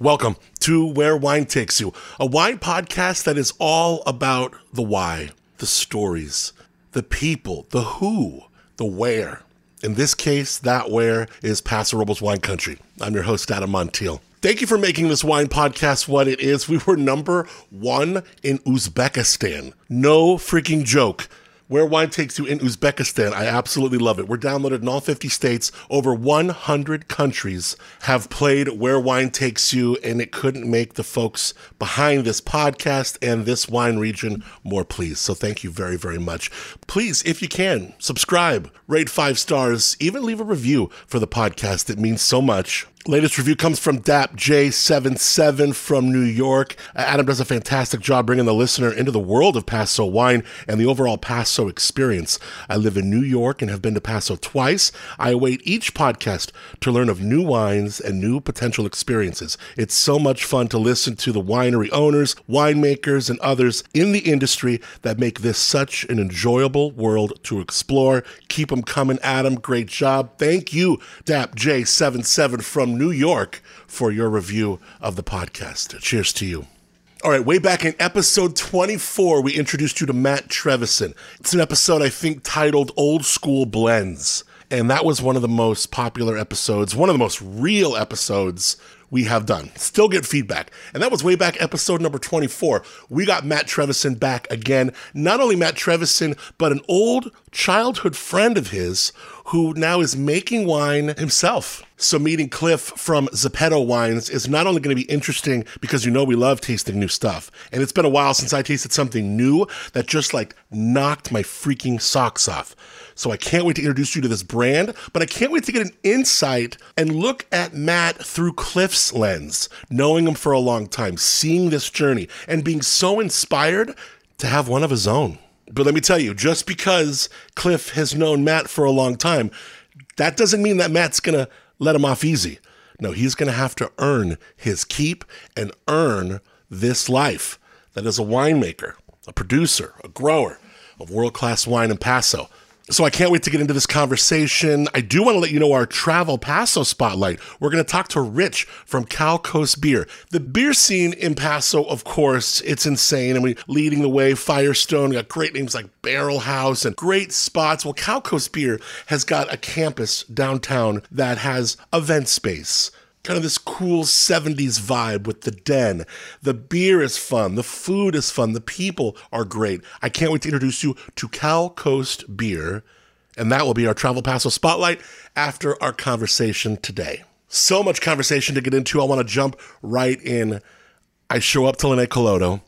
Welcome to Where Wine Takes You, a wine podcast that is all about the why, the stories, the people, the who, the where. In this case, that where is Paso Robles wine country. I'm your host, Adam Montiel. Thank you for making this wine podcast what it is. We were number one in Uzbekistan. No freaking joke. Where Wine Takes You in Uzbekistan. I absolutely love it. We're downloaded in all 50 states. Over 100 countries have played Where Wine Takes You, and it couldn't make the folks behind this podcast and this wine region more pleased. So thank you very, very much. Please, if you can, subscribe, rate five stars, even leave a review for the podcast. It means so much. Latest review comes from DapJ77 from New York. Uh, Adam does a fantastic job bringing the listener into the world of Paso wine and the overall Paso experience. I live in New York and have been to Paso twice. I await each podcast to learn of new wines and new potential experiences. It's so much fun to listen to the winery owners, winemakers, and others in the industry that make this such an enjoyable world to explore. Keep them coming, Adam. Great job. Thank you, DapJ77 from New York for your review of the podcast. Cheers to you. All right, way back in episode 24, we introduced you to Matt Trevisan. It's an episode, I think, titled Old School Blends. And that was one of the most popular episodes, one of the most real episodes we have done. Still get feedback. And that was way back episode number 24. We got Matt Trevisan back again. Not only Matt Trevisan, but an old childhood friend of his who now is making wine himself. So meeting Cliff from Zobeto Wines is not only going to be interesting because you know we love tasting new stuff. And it's been a while since I tasted something new that just like knocked my freaking socks off. So I can't wait to introduce you to this brand, but I can't wait to get an insight and look at Matt through Cliff's lens, knowing him for a long time, seeing this journey, and being so inspired to have one of his own. But let me tell you, just because Cliff has known Matt for a long time, that doesn't mean that Matt's going to let him off easy. No, he's going to have to earn his keep and earn this life that is a winemaker, a producer, a grower of world class wine in Paso. So I can't wait to get into this conversation. I do want to let you know our travel Paso spotlight. We're going to talk to Rich from Cal Coast Beer. The beer scene in Paso, of course, it's insane. And we leading the way, Firestone, got great names like Barrel House and great spots. Well, Cal Coast Beer has got a campus downtown that has event space kind of this cool 70s vibe with the den. The beer is fun, the food is fun, the people are great. I can't wait to introduce you to Cal Coast Beer, and that will be our Travel Paso Spotlight after our conversation today. So much conversation to get into. I want to jump right in. I show up to Linne Calodo.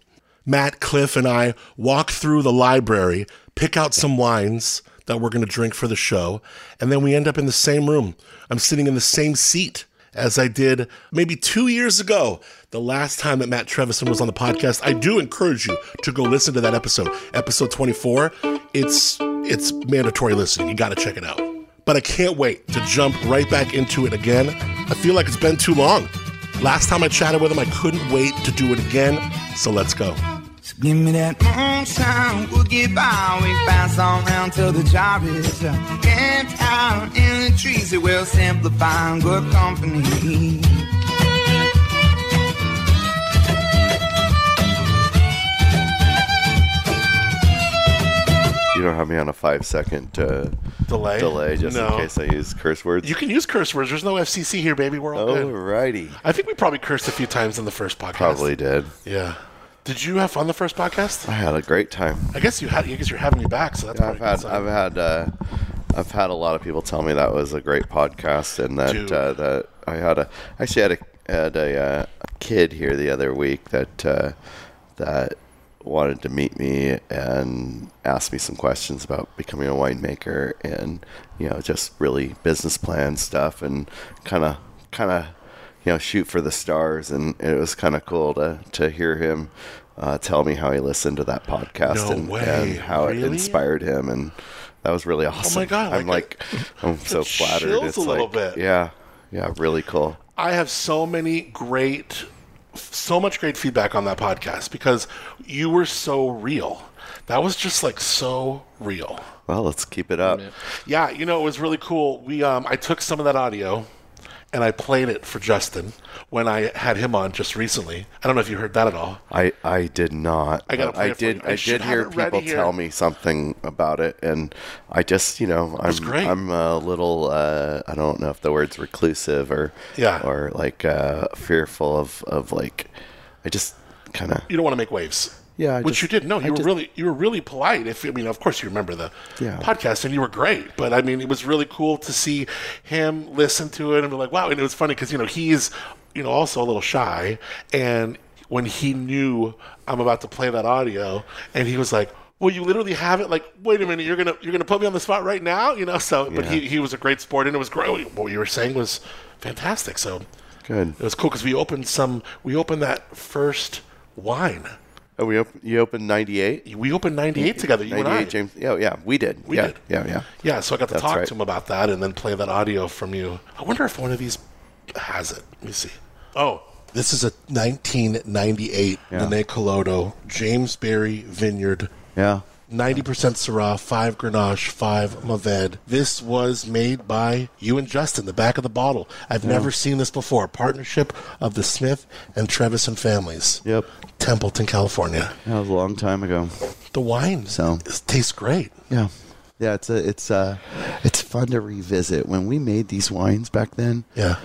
Matt, Cliff, and I walk through the library, pick out some wines that we're going to drink for the show, and then we end up in the same room. I'm sitting in the same seat as I did maybe two years ago, the last time that Matt Trevisan was on the podcast. I do encourage you to go listen to that episode, episode 24. It's it's mandatory listening. You got to check it out. But I can't wait to jump right back into it again. I feel like it's been too long. Last time I chatted with him, I couldn't wait to do it again. So let's go. Give me that moonshine, we'll get by. We pass on round till the job is camped out in the trees. It will simplify good company. You don't have me on a five second uh, Delay? delay just No. in case I use curse words. You can use curse words. There's no FCC here, baby. We're all good. Alrighty. I think we probably cursed a few times in the first podcast. Probably did. Yeah. Did you have fun the first podcast? I had a great time. I guess you had. I guess you're having me back, so that's I've a good had. I've had uh, I've had a lot of people tell me that was a great podcast and that uh, that I had a actually had a had a, uh, a kid here the other week that uh, that wanted to meet me and ask me some questions about becoming a winemaker and you know just really business plan stuff and kind of kind of you know shoot for the stars and it was kind of cool to to hear him uh, tell me how he listened to that podcast No and, and how Really? it inspired him and that was really awesome. Oh my God, I'm like, like, I'm so flattered. It's a little like, bit. yeah, yeah, really cool. I have so many great, so much great feedback on that podcast because you were so real. That was just like so real. Well, let's keep it up. Yeah, you know, it was really cool. We um I took some of that audio and I played it for Justin when I had him on just recently. I don't know if you heard that at all. I, I did not. I play I did. I I, did hear people tell me something about it, and I just you know I'm. I'm a little uh, I don't know if the word's reclusive or Yeah. or like uh, fearful of of like I just kind of You don't want to make waves. Yeah, I which just- you didn't. No, you I were just- really you were really polite. If I mean, of course, you remember the Yeah. podcast, and you were great. But I mean, it was really cool to see him listen to it and be like, "Wow!" And it was funny because you know he's you know also a little shy, and when he knew I'm about to play that audio, and he was like. Well, you literally have it. Like, wait a minute, you're gonna you're gonna put me on the spot right now, you know. So, but he, he was a great sport, and it was great. Oh, what you were saying was fantastic. So, good. it was cool because we opened some. We opened that first wine. Oh, we you opened ninety eight. We opened '98 together. You and I. James. Yeah, yeah, we did. We yeah, did. Yeah, yeah. Yeah, so I got to That's talk right. to him about that and then play that audio from you. I wonder if one of these has it. Let me see. Oh, this is a 1998 Yeah. Linne Calodo James Berry Vineyard. Yeah. 90% Syrah, 5 Grenache, 5 Mourvèdre. This was made by you and Justin, the back of the bottle. I've never seen this before. Partnership of the Smith and Trevisan families. Yep. Templeton, California. That was a long time ago. The wine So- it tastes great. Yeah. Yeah, it's a, it's uh it's fun to revisit. When we made these wines back then, Yeah.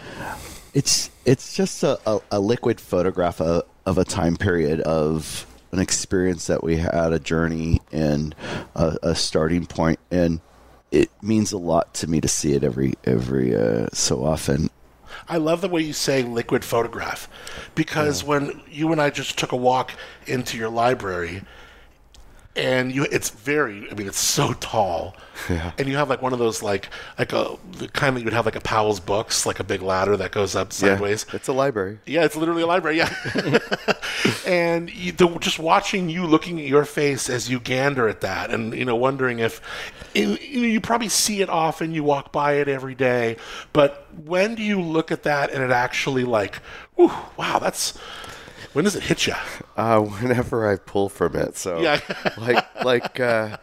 it's it's just a, a, a liquid photograph of, of a time period of an experience that we had, a journey, and a, a starting point, and it means a lot to me to see it every every uh, so often. I love the way you say liquid photograph because when you and I just took a walk into your library and you it's very I mean it's so tall. yeah. And you have like one of those like like a the kind that you would have like a Powell's books, like a big ladder that goes up sideways. Yeah, it's a library. Yeah, it's literally a library. Yeah, and you, the, just watching you, looking at your face as you gander at that, and you know, wondering if in, you, know, you probably see it often. You walk by it every day, but when do you look at that and it actually like, whew, wow, that's when does it hit you? Uh, whenever I pull from it, so Yeah. like like uh,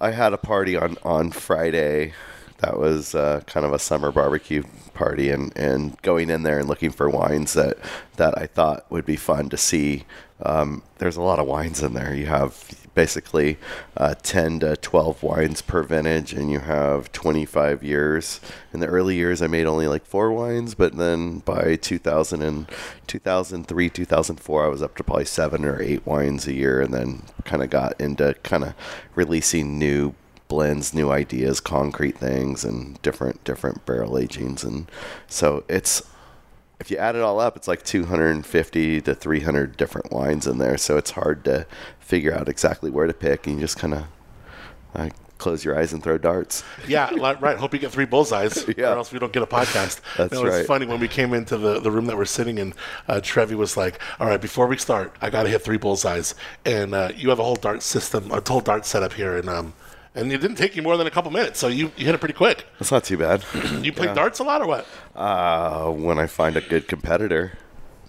I had a party on on Friday. That was uh, kind of a summer barbecue party, and, and going in there and looking for wines that that I thought would be fun to see. Um, there's a lot of wines in there. You have basically uh, 10 to 12 wines per vintage, and you have 25 years. In the early years, I made only like four wines, but then by 2000 and 2003, 2004, I was up to probably seven or eight wines a year, and then kind of got into kind of releasing new blends, new ideas, concrete things, and different different barrel agings, and so it's if you add it all up, it's like 250 to 300 different wines in there. So it's hard to figure out exactly where to pick, and you just kind of uh, close your eyes and throw darts. Yeah, right. Hope you get three bullseyes, Yeah. or else we don't get a podcast. That's no, it's right. funny when we came into the, the room that we're sitting in. Uh, Trevi was like, "All right, before we start, I got to hit three bullseyes." And uh, you have a whole dart system, a whole dart setup here, and um, and it didn't take you more than a couple minutes, so you, you hit it pretty quick. That's not too bad. You play darts a lot, or what? Uh, when I find a good competitor,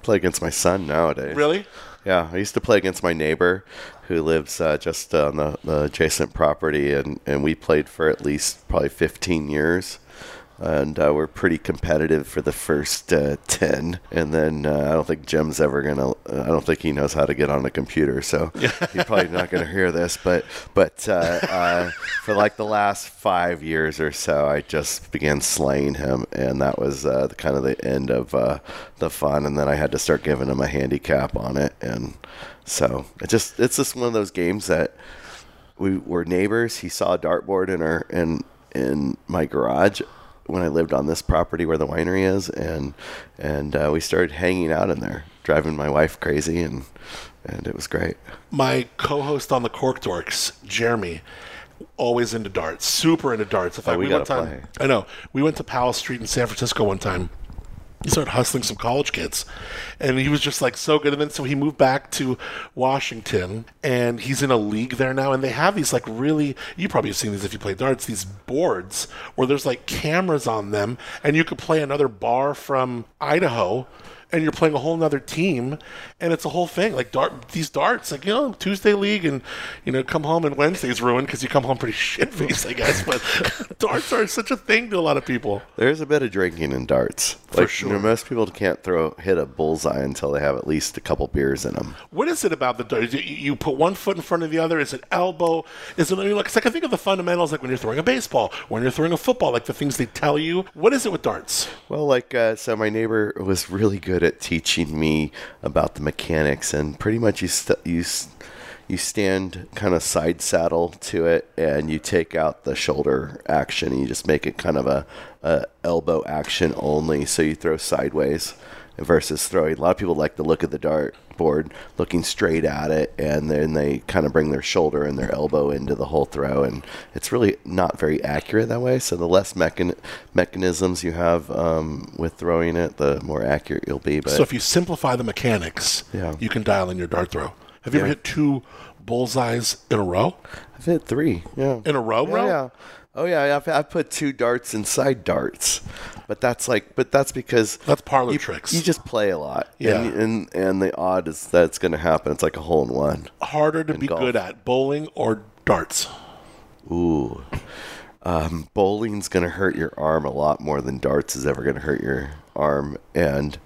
play against my son nowadays. Really? Yeah, I used to play against my neighbor who lives uh, just on the, the adjacent property, and, and we played for at least probably 15 years. And uh, we're pretty competitive for the first uh, 10. And then uh, I don't think Jim's ever going to, I don't think he knows how to get on a computer. So he's probably not going to hear this. But, but uh, uh, for like the last five years or so, I just began slaying him. And that was uh, the, kind of the end of uh, the fun. And then I had to start giving him a handicap on it. And so it just, it's just one of those games that we were neighbors. He saw a dartboard in our in in my garage when I lived on this property where the winery is, and and uh, we started hanging out in there, driving my wife crazy, and and it was great. My co-host on the Cork Dorks, Jeremy, always into darts, super into darts. In fact, we we, one gotta time, play. I know, we went to Powell Street in San Francisco one time. He started hustling some college kids, and he was just like so good. And then so he moved back to Washington, and he's in a league there now. And they have these like really, you probably have seen these if you play darts. These boards where there's like cameras on them, and you could play another bar from Idaho and you're playing a whole nother team, and it's a whole thing. Like dart, these darts, like you know, Tuesday league, and you know, come home and Wednesday's ruined because you come home pretty shit faced, I guess. But darts are such a thing to a lot of people. There's a bit of drinking in darts. For like, sure. You know, most people can't throw hit a bullseye until they have at least a couple beers in them. What is it about the darts? You, you put one foot in front of the other. Is it elbow? Is it I mean, like, it's like I think of the fundamentals, like when you're throwing a baseball, when you're throwing a football, like the things they tell you. What is it with darts? Well, like, uh, so my neighbor was really good at teaching me about the mechanics, and pretty much you st- you s- you stand kind of side saddle to it, and you take out the shoulder action, and you just make it kind of a, a elbow action only. So you throw sideways versus throwing. A lot of people like the look of the dart board, looking straight at it, and then they kind of bring their shoulder and their elbow into the whole throw, and it's really not very accurate that way. So the less mechan- mechanisms you have um, with throwing it, the more accurate you'll be. But So if you simplify the mechanics, Yeah. you can dial in your dart throw. Have you ever hit two bullseyes in a row? I've hit three, yeah, In a row, yeah, row? yeah. Oh yeah, I've, I've put two darts inside darts, but that's like, but that's because That's parlor you, tricks. You just play a lot, Yeah. and and, and the odd is that it's going to happen. It's like a hole in one. Harder to be golf. good at bowling or darts. Ooh. Um, bowling's going to hurt your arm a lot more than darts is ever going to hurt your arm. And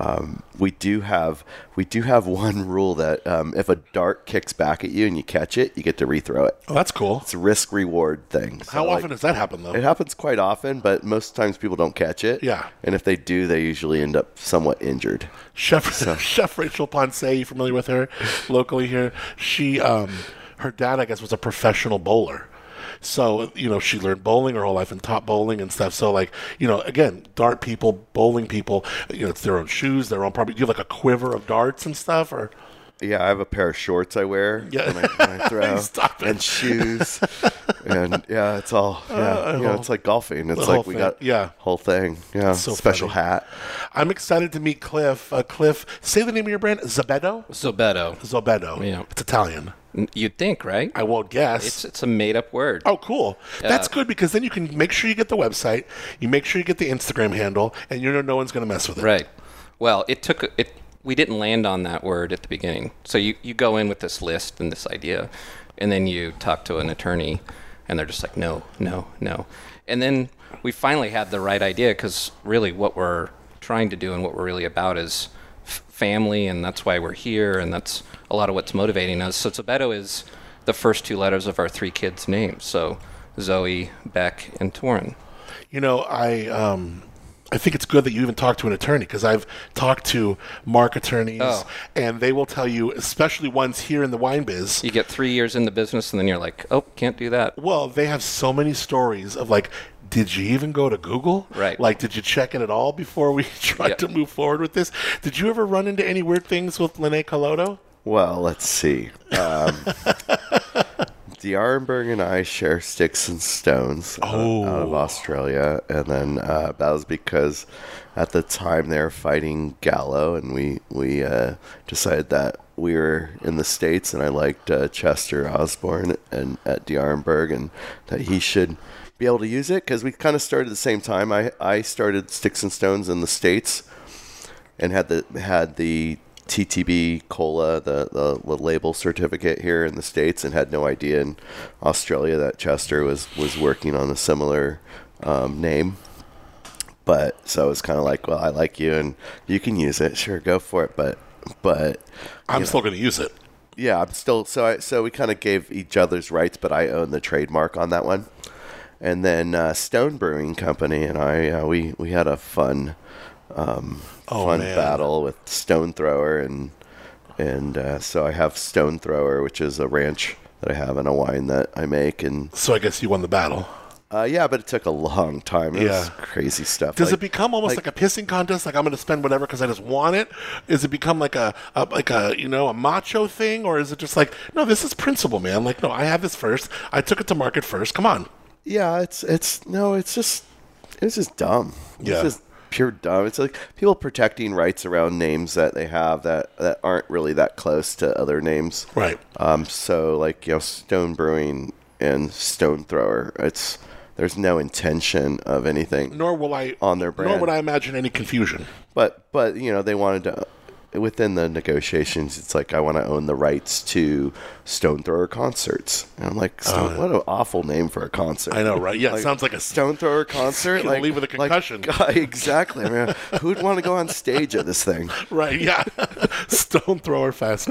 um, we do have we do have one rule that um, if a dart kicks back at you and you catch it, you get to rethrow it. Oh, that's cool. It's a risk reward thing. So, How like, often does that happen, though? It happens quite often, but most times people don't catch it. Yeah. And if they do, they usually end up somewhat injured. Chef Chef Rachel Ponce, you familiar with her locally here? She, um, her dad, I guess, was a professional bowler. So you know, she learned bowling her whole life and taught bowling and stuff. So like, you know, again, dart people, bowling people, you know, it's their own shoes, their own property. Do you have like a quiver of darts and stuff, or Yeah, I have a pair of shorts I wear Yeah. when, I, when I throw, Stop it. and shoes, and yeah, it's all yeah. you know, it's like golfing. It's like we thing. got Yeah. whole thing. Yeah, So special funny. hat. I'm excited to meet Cliff. Uh, Cliff, say the name of your brand, Zabedo. Zobeto. Zobeto. Yeah. it's Italian. You'd think, right? I won't guess. It's it's a made up word. Oh, cool. That's good because then you can make sure you get the website, you make sure you get the Instagram handle, and you know no one's going to mess with it. Right. Well, it took it. We didn't land on that word at the beginning. So you you go in with this list and this idea, and then you talk to an attorney, and they're just like, no, no, no, and then we finally had the right idea because really what we're trying to do and what we're really about is family, and that's why we're here, and that's a lot of what's motivating us. So Zobeto is the first two letters of our three kids' names. So Zoe, Beck, and Torin. You know, I um, I think it's good that you even talked to an attorney because I've talked to mark attorneys, Oh. and they will tell you, especially ones here in the wine biz. You get three years in the business, and then you're like, oh, can't do that. Well, they have so many stories of like. Did you even go to Google? Right. Like, did you check it at all before we tried Yeah. to move forward with this? Did you ever run into any weird things with Linne Calodo? Well, let's see. Um, d'Arenberg and I share sticks and stones uh, out of Australia, and then uh, that was because at the time they were fighting Gallo, and we we uh, decided that we were in the states, and I liked uh, Chester Osborne and at D'Arenberg, and that he should be able to use it because we kind of started at the same time. I I started sticks and stones in the states and had the had the TTB COLA the, the the label certificate here in the states and had no idea in Australia that Chester was was working on a similar um, name. But so it was kind of like, well, I like you and you can use it, sure, go for it. But but I'm still going to use it. yeah, I'm still so I so we kind of gave each other's rights, but I own the trademark on that one. And then uh, Stone Brewing Company and I uh, we we had a fun um, Oh, fun man. battle with Stone Thrower and and uh, so I have Stone Thrower, which is a ranch that I have and a wine that I make, and So I guess you won the battle. uh, yeah, but it took a long time. It was Yeah. crazy stuff. Does Like- it become almost like, like- a pissing contest? Like I'm going to spend whatever because I just want it? Is it become like a, a like a you know a macho thing, or is it just like no, this is principle, man? Like no, I have this first. I took it to market first. Come on. Yeah, it's it's no, it's just it's just dumb. Yeah. It's just pure dumb. It's like people protecting rights around names that they have that that aren't really that close to other names. Right. Um so like, you know, Stone Brewing and Stone Thrower, it's there's no intention of anything Nor will I on their brand. Nor would I imagine any confusion. but but you know they wanted to within the negotiations it's like i want to own the rights to stone thrower concerts and i'm like stone, uh, what an awful name for a concert I know, right? Yeah, it sounds like a stone thrower concert like leave with a like, concussion. God, exactly I mean, who'd want to go on stage at this thing Right, yeah. Stone Thrower Fest.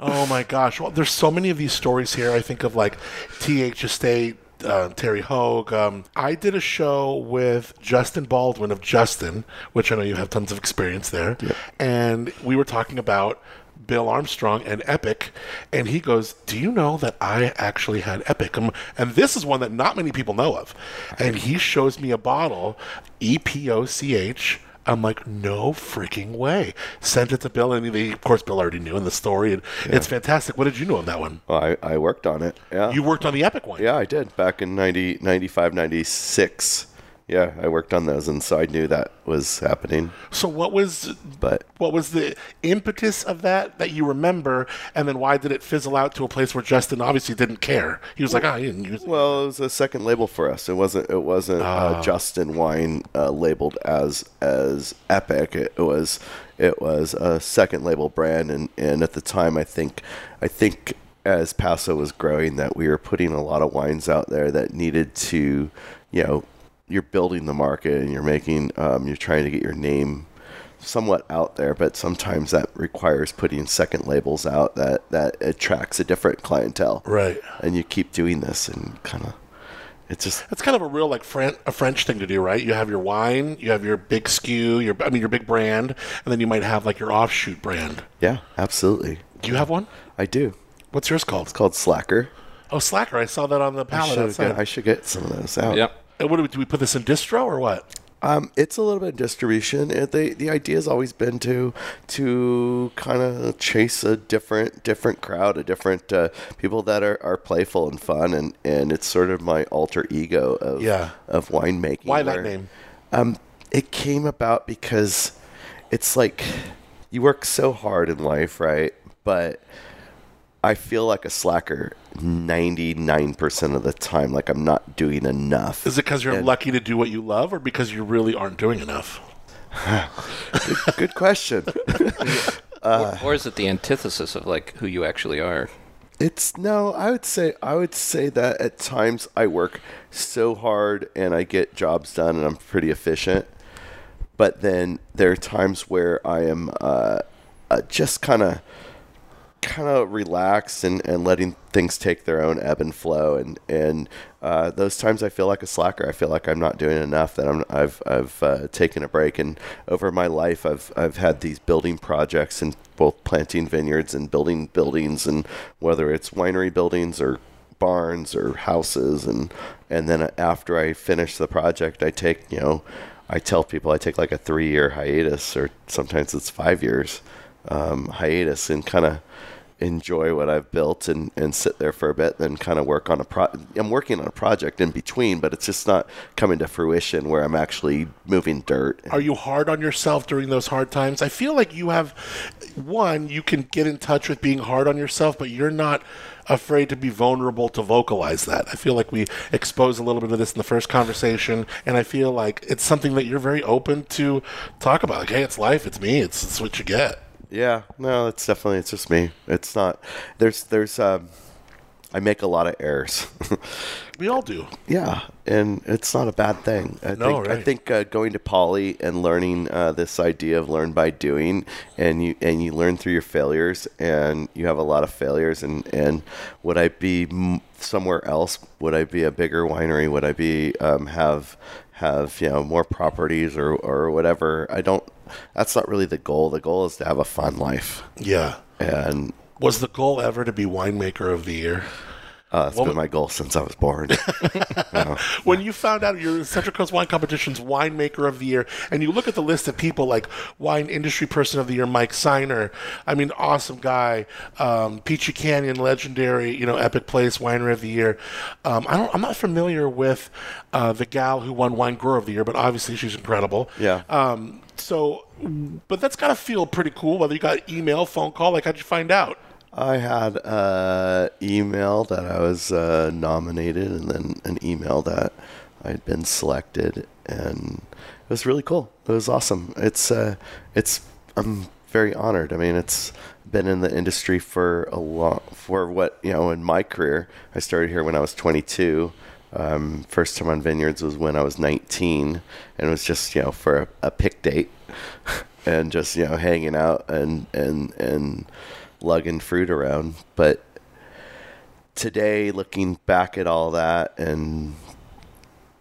Oh my gosh. Well, there's so many of these stories here. I think of like TH Estate, uh, Terry Hoage. Um, I did a show with Justin Baldwin of Justin, which I know you have tons of experience there. And we were talking about Bill Armstrong and Epoch, and he goes, "Do you know that I actually had Epoch?" Um, and this is one that not many people know of. And he shows me a bottle, E P O C H. I'm like, no freaking way. Sent it to Bill, and they, of course, Bill already knew in the story, and it's fantastic. What did you know of that one? well, I, I worked on it yeah You worked on the Epoch one. yeah i did back in 90 95 96 yeah i worked on those and so i knew that was happening So what was but what was the impetus of that that you remember, and then why did it fizzle out to a place where Justin obviously didn't care? He was like, oh, he didn't use it. Well, it was a second label for us. It wasn't. It wasn't uh, Justin Wine uh, labeled as as Epoch. It, was. It was a second label brand, and, and at the time, I think, I think as Paso was growing, that we were putting a lot of wines out there that needed to, you know, you're building the market and you're making, um, you're trying to get your name somewhat out there, but sometimes that requires putting second labels out that that attracts a different clientele Right. and you keep doing this and kind of it's just That's kind of a real like Fran- a French thing to do, right? You have your wine, you have your big skew, your I mean your big brand, and then you might have like your offshoot brand. yeah absolutely Do you have one? i do What's yours called? it's called slacker Oh, Slacker. I saw that on the I palette should, outside. get, I should get some of those out Yep. And what do we, do we put this in distro or what? um, it's a little bit of distribution it, the, the idea has always been to to kind of chase a different different crowd a different uh, people that are, are playful and fun and, and it's sort of my alter ego of Yeah. of winemaking Why that name? Um, it came about because it's like you work so hard in life, right? But I feel like a slacker 99% of the time, like I'm not doing enough. Is it because you're And- lucky to do what you love, or because you really aren't doing enough? Good question. or, or is it the antithesis of like who you actually are? It's no, I would say I would say that at times I work so hard and I get jobs done and I'm pretty efficient. But then there are times where I am uh, uh, just kind of kind of relaxed and, and letting things take their own ebb and flow. And and uh, those times I feel like a slacker. I feel like I'm not doing enough that I'm I've I've uh, taken a break. And over my life I've I've had these building projects and both planting vineyards and building buildings. And whether it's winery buildings or barns or houses. And and then after I finish the project I take you know I tell people I take like a three year hiatus or sometimes it's five years um, hiatus and kind of enjoy what I've built and, and sit there for a bit, then kind of work on a pro. I'm working on a project in between, but it's just not coming to fruition where I'm actually moving dirt. Are you hard on yourself during those hard times? I feel like you have one, you can get in touch with being hard on yourself, but you're not afraid to be vulnerable to vocalize that. I feel like we exposed a little bit of this in the first conversation, and I feel like it's something that you're very open to talk about. Like, hey, it's life, it's me, it's, it's what you get. Yeah, no, it's definitely it's just me. It's not. There's there's um, I make a lot of errors. We all do. Yeah, and it's not a bad thing. I No, think I think uh, going to Poly and learning uh, this idea of learn by doing, and you and you learn through your failures, and you have a lot of failures. And and would I be m- somewhere else? Would I be a bigger winery? Would I be um, have have you know more properties or or whatever? I don't. That's not really the goal. The goal is to have a fun life, Yeah. and Was the goal ever to be winemaker of the year? Uh, it's Well, been my goal since I was born. when you found out you're Central Coast Wine Competition's winemaker of the year, and you look at the list of people like wine industry person of the year, Mike Seiner, I mean, awesome guy, um, Peachy Canyon, legendary, you know, epic place winery of the year. Um, I don't, I'm not familiar with uh, the gal who won wine grower of the year, but obviously she's incredible. Yeah. Um, so, but that's got to feel pretty cool. Whether you got email, phone call, like how'd you find out? I had uh, email that I was uh, nominated, and then an email that I'd been selected, and it was really cool. It was awesome. It's uh, it's I'm very honored. I mean, it's been in the industry for a long for what you know in my career. I started here when I was 22. Um, first time on vineyards was when I was 19, and it was just you know for a, a pick date, and just you know hanging out and and and lugging fruit around. But today, looking back at all that and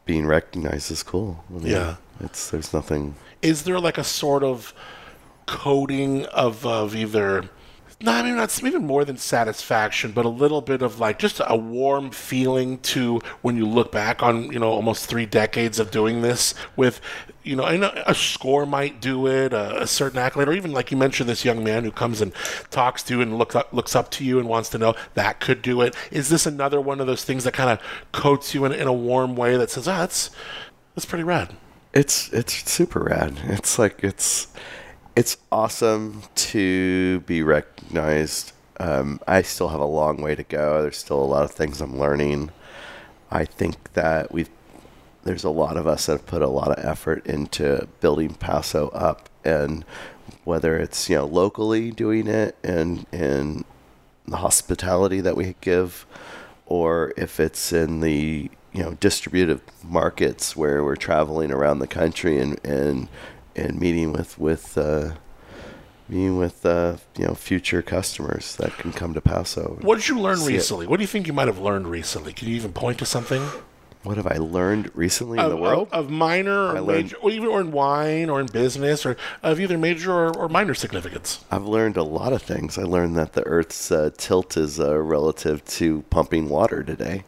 being recognized is cool. I mean, Yeah. it's there's nothing. is there like a sort of coding of, of either no, I mean not even more than satisfaction, but a little bit of like just a warm feeling to when you look back on you know almost three decades of doing this with you know I know a score might do it, a, a certain accolade, or even like you mentioned this young man who comes and talks to you and looks up, looks up to you and wants to know that could do it. Is this another one of those things that kind of coats you in, in a warm way that says, ah, that's that's pretty rad. It's it's super rad. It's like it's it's awesome to be recognized. Um, I still have a long way to go. There's still a lot of things I'm learning. I think that we've there's a lot of us that have put a lot of effort into building Paso up, and whether it's you know locally doing it and and the hospitality that we give, or if it's in the you know distributive markets where we're traveling around the country and and and meeting with with uh, meeting with uh, you know future customers that can come to Paso. What did you learn See it. recently? What do you think you might have learned recently? Can you even point to something What have I learned recently in the world? of, of minor or I learned- major, or even or in wine or in business or of either major or, or minor significance? I've learned a lot of things. I learned that the Earth's uh, tilt is uh, relative to pumping water today.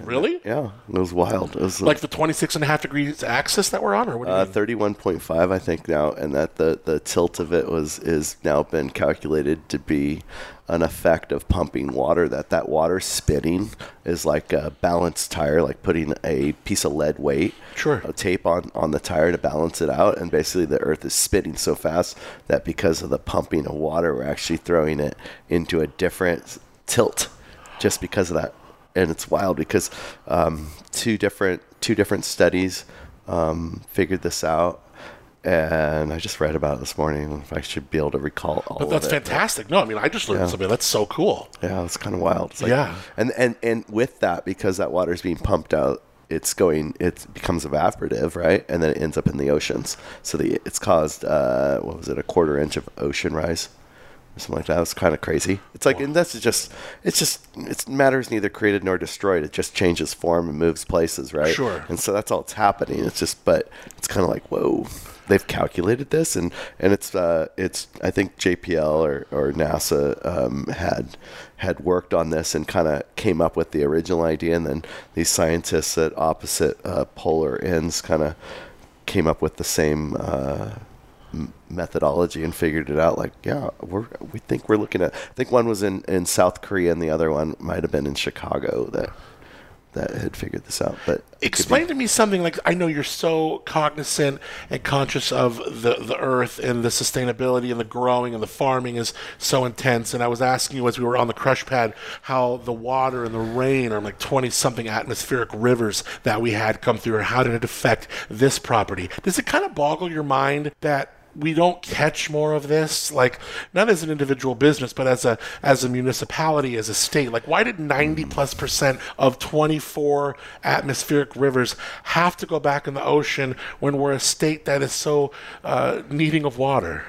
Really? Yeah, it was wild. It was uh, Like the 26 and a half degrees axis that we're on, or what do Uh, thirty-one point five, I think now, and that the, the tilt of it was is now been calculated to be an effect of pumping water. That that water spinning is like a balanced tire, like putting a piece of lead weight, Sure. a tape on on the tire to balance it out, and basically the Earth is spinning so fast that because of the pumping of water, we're actually throwing it into a different tilt, just because of that. And it's wild because um, two different two different studies um, figured this out, and I just read about it this morning. If I should be able to recall all But that's of it. fantastic. No, I mean I just learned Yeah. something. That's so cool. Yeah, it's kind of wild. It's like- Yeah. and and and with that, because that water is being pumped out, it's going, it becomes evaporative, right? And then it ends up in the oceans. So the it's caused, uh, what was it, a quarter inch of ocean rise, or something like that. It's kind of crazy. It's like, and that's just, it's just, it's matter is neither created nor destroyed. It just changes form and moves places, right? Sure. And so that's all that's happening. It's just, but it's kind of like, whoa. They've calculated this, and and it's uh, it's I think JPL or, or NASA um, had had worked on this and kind of came up with the original idea, and then these scientists at opposite uh, polar ends kind of came up with the same uh, methodology and figured it out. Like, yeah, we're we think we're looking at. I think one was in in South Korea, and the other one might have been in Chicago that that had figured this out. But Explain to me something like I know you're so cognizant and conscious of the the earth and the sustainability and the growing and the farming is so intense. And I was asking you as we were on the crush pad how the water and the rain are like twenty something atmospheric rivers that we had come through, and how did it affect this property? Does it kind of boggle your mind that? We don't catch more of this like not as an individual business but as a as a municipality as a state like why did 90 plus percent of 24 atmospheric rivers have to go back in the ocean when we're a state that is so uh, needing of water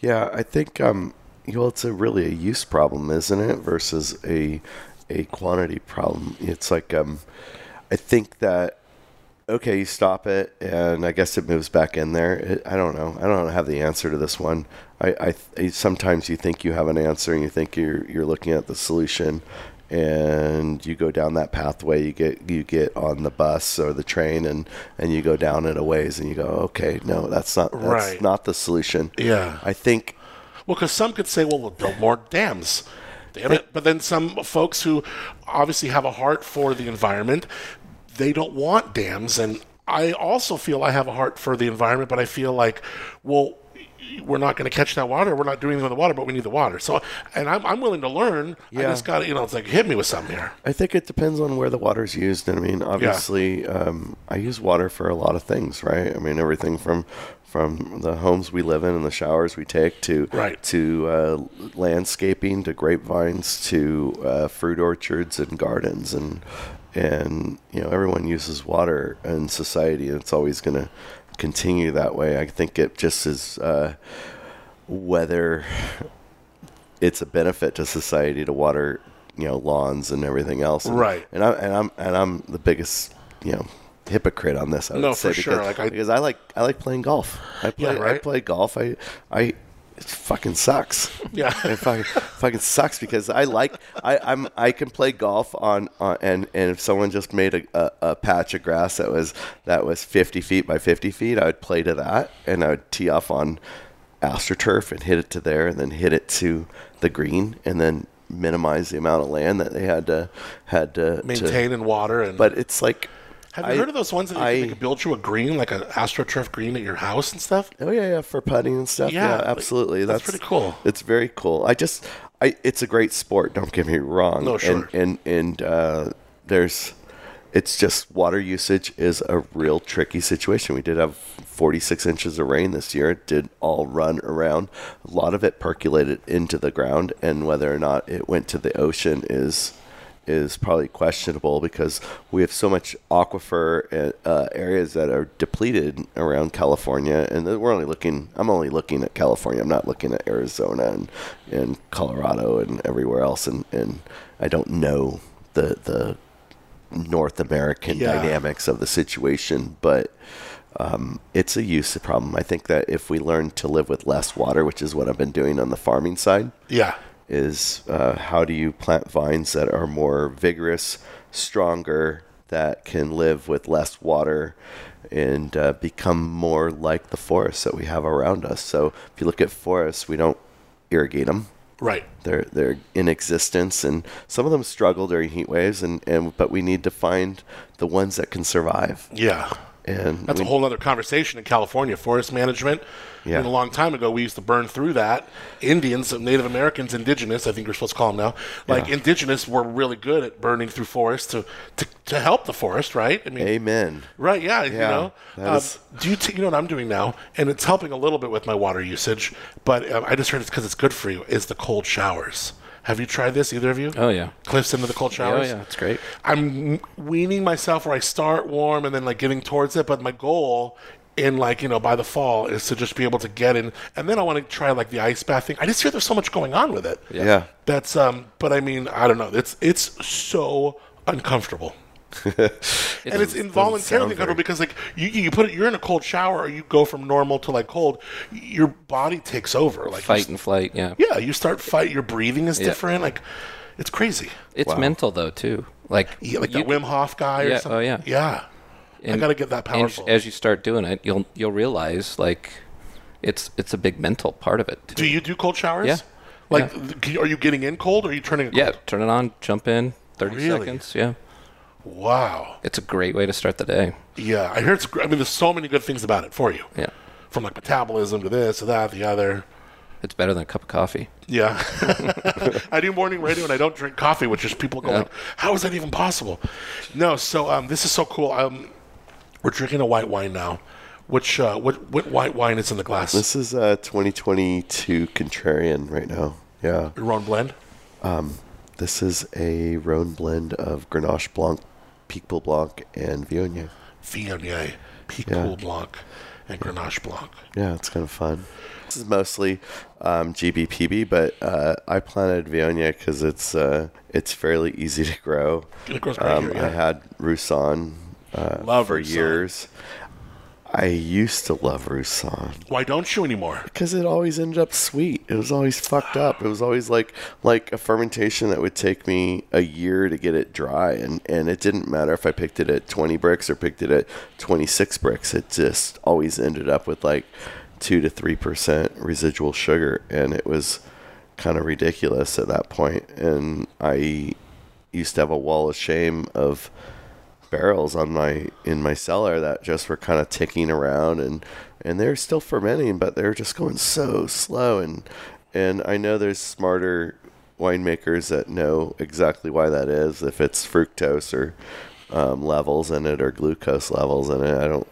Yeah, I think um, know it's a really a use problem, isn't it, versus a a quantity problem. It's like um, I think that okay, you stop it, and I guess it moves back in there. It, I don't know. I don't have the answer to this one. I, I, sometimes you think you have an answer, and you think you're you're looking at the solution, and you go down that pathway. You get you get on the bus or the train, and and you go down it a ways, and you go, okay, no, that's not that's Right. not the solution. Yeah. I think Well, because some could say, well, we'll build more dams. Damn it. But then some folks who obviously have a heart for the environment, they don't want dams. And I also feel I have a heart for the environment, but I feel like, well, we're not going to catch that water. We're not doing anything with the water, but we need the water. So, and I'm, I'm willing to learn. I Yeah. just got to, you know, it's like hit me with something here. I think it depends on where the water's used. And I mean, obviously, um, I use water for a lot of things, right? I mean, everything from from the homes we live in and the showers we take to Right. to uh, landscaping to grapevines to uh, fruit orchards and gardens and and you know everyone uses water in society and it's always going to continue that way. I think it just is uh, whether it's a benefit to society to water, you know, lawns and everything else. And, Right. And i'm and I'm and I'm the biggest, you know, hypocrite on this. I would No, say for sure. Because, Like, I- because I like I like playing golf. I play Yeah, I play golf. I I it fucking sucks. Yeah. it fucking, fucking sucks because I like I I'm I can play golf on, on and and if someone just made a, a, a patch of grass that was that was 50 feet by 50 feet, I would play to that and I would tee off on astroturf and hit it to there and then hit it to the green and then minimize the amount of land that they had to had to to- Maintain and water. And but it's like have you I- heard of those ones that you, I- they could build you a green, like an astroturf green at your house and stuff? Oh yeah, yeah, for putting and stuff. Yeah, Yeah, like, absolutely. that's pretty cool. It's very cool. I just, I, it's a great sport. Don't get me wrong. No, sure. And and, and uh, there's, it's just water usage is a real tricky situation. We did have 46 inches of rain this year. It did all run around. A lot of it percolated into the ground, and whether or not it went to the ocean is is probably questionable because we have so much aquifer uh, areas that are depleted around California, and we're only looking. I'm only looking at California. I'm not looking at Arizona and, and Colorado and everywhere else. And, and I don't know the the North American Yeah. dynamics of the situation, but um, it's a use problem. I think that if we learn to live with less water, which is what I've been doing on the farming side, Yeah. Is uh, how do you plant vines that are more vigorous, stronger, that can live with less water and uh, become more like the forests that we have around us. So if you look at forests, we don't irrigate them. Right. They're they're in existence, and some of them struggle during heat waves, and, and but we need to find the ones that can survive. Yeah. And That's we- a whole other conversation in California. Forest management. Yeah. I mean, a long time ago, we used to burn through that. Indians, Native Americans, indigenous, I think we're supposed to call them now. Like, Yeah. indigenous were really good at burning through forests to, to, to help the forest, right? I mean, Amen. Right, yeah, you Yeah, know. Um, is- do you, t- you know what I'm doing now? And it's helping a little bit with my water usage, but um, I just heard it's because it's good for you, is the cold showers. Have you tried this, either of you? Oh, yeah. Cliffs into the cold showers. Oh showers? yeah, it's great. I'm weaning myself where I start warm and then like getting towards it, but my goal in like, you know, by the fall is to just be able to get in and then I want to try like the ice bath thing. I just hear there's so much going on with it. Yeah. That's um but I mean, I don't know. It's it's so uncomfortable. and it's involuntarily uncomfortable because like you you put it you're in a cold shower or you go from normal to like cold, your body takes over. Like Fight and flight. Yeah. yeah, you start fight. Your breathing is Yeah. different. Like, it's crazy. It's mental though too. Like Yeah, like you- that Wim Hof guy. Or Yeah, something. oh, yeah. Yeah. I and- gotta get that and powerful. as you start doing it, you'll you'll realize like it's it's a big mental part of it. Too. do you do cold showers? Yeah. Like, th- are you getting in cold or are you turning it cold? Yeah, turn it on, jump in, thirty Really? seconds. Yeah, Wow. it's a great way to start the day. Yeah, I hear It's, I mean, there's so many good things about it for you. Yeah, From like metabolism to this to that, the other. it's better than a cup of coffee. Yeah. I do morning radio and I don't drink coffee, which is people go Yeah. like, how is that even possible? No, so um, this is so cool. Um, we're drinking a white wine now. Which uh, what what white wine is in the glass? This is uh, 2022 Contrarian right now. Yeah. Your own blend. Um this is a Rhone blend of Grenache Blanc, Picpoul Blanc, and Viognier. Viognier, Picpoul Yeah. Blanc, and Grenache Blanc. Yeah, it's kind of fun. This is mostly um, GBPB, but uh, I planted Viognier because it's uh, it's fairly easy to grow. It grows right Um, here, yeah. I had Roussanne uh, Love for Roussanne. years. I used to love Roussanne Why don't you anymore? because it always ended up sweet. It was always fucked up. It was always like like a fermentation that would take me a year to get it dry, and and it didn't matter if I picked it at 20 Brix or picked it at 26 Brix. It just always ended up with like two to three percent residual sugar, and it was kind of ridiculous at that point. And I used to have a wall of shame of barrels on my in my cellar that just were kind of ticking around and and they're still fermenting but they're just going so slow. And and I know there's smarter winemakers that know exactly why that is if it's fructose or um, levels in it or glucose levels in it. I don't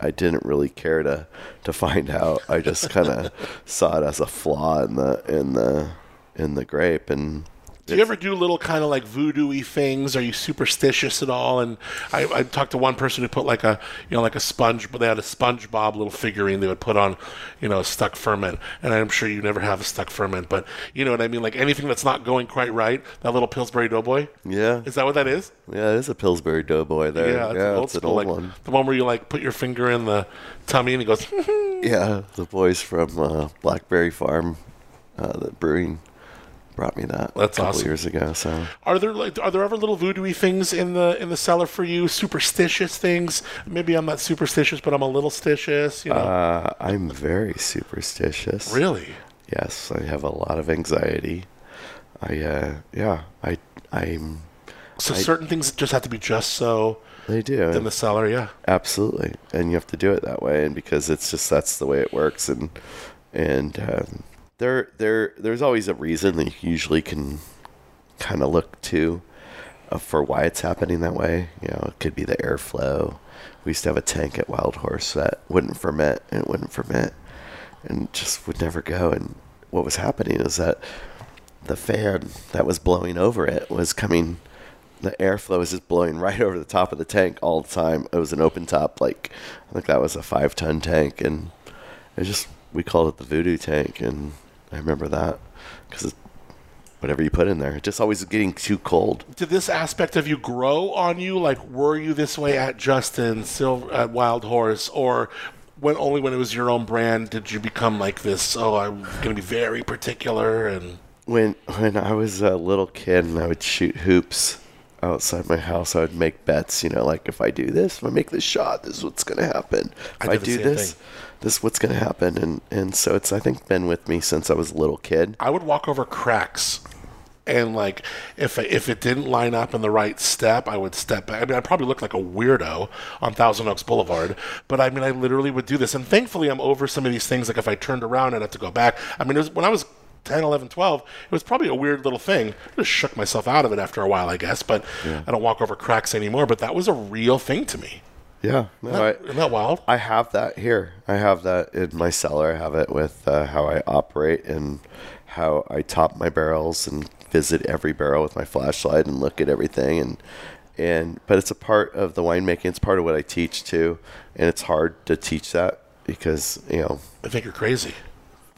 I didn't really care to to find out. I just kind of saw it as a flaw in the in the in the grape. And Do you ever do little kind of like voodoo-y things? Are you superstitious at all? And I, I talked to one person who put like a, you know, like a sponge, but they had a SpongeBob little figurine they would put on, you know, a stuck ferment. And I'm sure you never have a stuck ferment, but you know what I mean? Like anything that's not going quite right, that little Pillsbury Doughboy. yeah Is that what that is? yeah it is a Pillsbury Doughboy there Yeah, yeah, it's, it's, an old an school, old like one the one where you like put your finger in the tummy and he goes. Yeah, the boys from uh, Blackberry Farm, uh, the brewing, brought me that. That's a couple awesome. years ago. So Are there like are there ever little voodoo things in the in the cellar for you? Superstitious things? Maybe I'm not superstitious, but I'm a little stitious. You know, uh, I'm very superstitious. really. Yes, I have a lot of anxiety. I uh, yeah, I I'm. So certain things just have to be just so They do in the cellar. Yeah. absolutely, and you have to do it that way, and because it's just that's the way it works, and and um, there there there's always a reason that you usually can kind of look to uh, for why it's happening that way. You know, it could be the airflow. We used to have a tank at Wild Horse that wouldn't ferment and it wouldn't ferment and just would never go. And what was happening is that the fan that was blowing over it was coming. The airflow was just blowing right over the top of the tank all the time. It was an open top, like I think that was a five ton tank, and it just we called it the voodoo tank, and I remember that because whatever you put in there, it just always getting too cold. Did this aspect of you grow on you? Like, were you this way at Justin, Silver, at Wild Horse, or when only when it was your own brand did you become like this? Oh, I'm going to be very particular and. When when I was a little kid and I would shoot hoops outside my house, I would make bets. You know, like if I do this, if I make this shot, this is what's going to happen. If I I, do this, thing. This is what's going to happen. And and so it's I think been with me since I was a little kid. I would walk over cracks, and like if if it didn't line up in the right step, I would step back. I mean, I probably looked like a weirdo on Thousand Oaks Boulevard, but I mean, I literally would do this. And thankfully, I'm over some of these things. Like if I turned around, I'd have to go back. I mean, it was, when I was 10, 11, 12, it was probably a weird little thing. I just shook myself out of it after a while, I guess. But I don't walk over cracks anymore. But that was a real thing to me. Yeah, no, Isn't that, isn't that wild? I have that here. I have that in my cellar. I have it with uh, how I operate and how I top my barrels and visit every barrel with my flashlight and look at everything and and but it's a part of the winemaking. It's part of what I teach too, and it's hard to teach that because you know, I think you're crazy.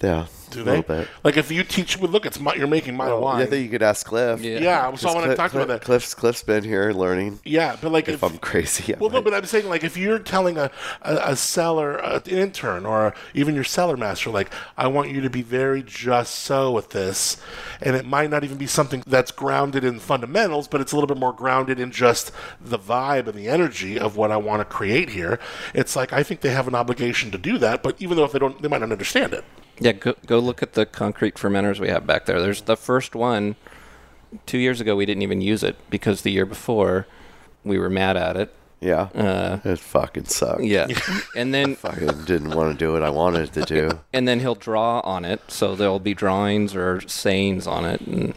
Yeah, Do a they? little bit. Like if you teach, well, look, it's my, you're making my wine. I think you could ask Cliff. Yeah. yeah, so I want to talk about that. Cliff's Cliff's been here learning. Yeah, but like If I'm crazy, I Well, no, but I'm saying like if you're telling a, a, a seller, an intern, or even your seller master, like I want you to be very just so with this, and it might not even be something that's grounded in fundamentals, but it's a little bit more grounded in just the vibe and the energy of what I want to create here. It's like I think they have an obligation to do that, but even though if they don't, they might not understand it. Yeah, go, go look at the concrete fermenters we have back there. There's the first one. Two years ago, we didn't even use it because the year before, we were mad at it. yeah, Uh, it fucking sucked. yeah, and then Fucking didn't want to do what I wanted to do. and then he'll draw on it, so there'll be drawings or sayings on it, and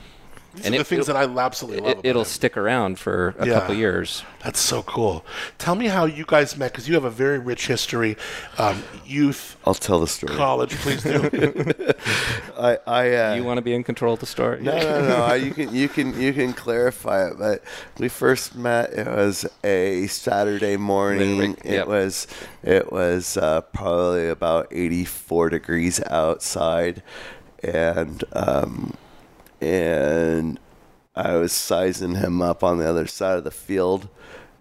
These and are the it, things that I absolutely love. it, about it'll him. stick around for a Yeah. couple years. That's so cool. Tell me how you guys met because you have a very rich history. Um, youth, I'll tell the story. college, please do. I, I, uh, You want to be in control of the story? no, no, no. I, you can, you can, you can clarify it. But we first met. It was a Saturday morning. Right, right, It yep. was, it was uh, probably about eighty-four degrees outside, and um, and I was sizing him up on the other side of the field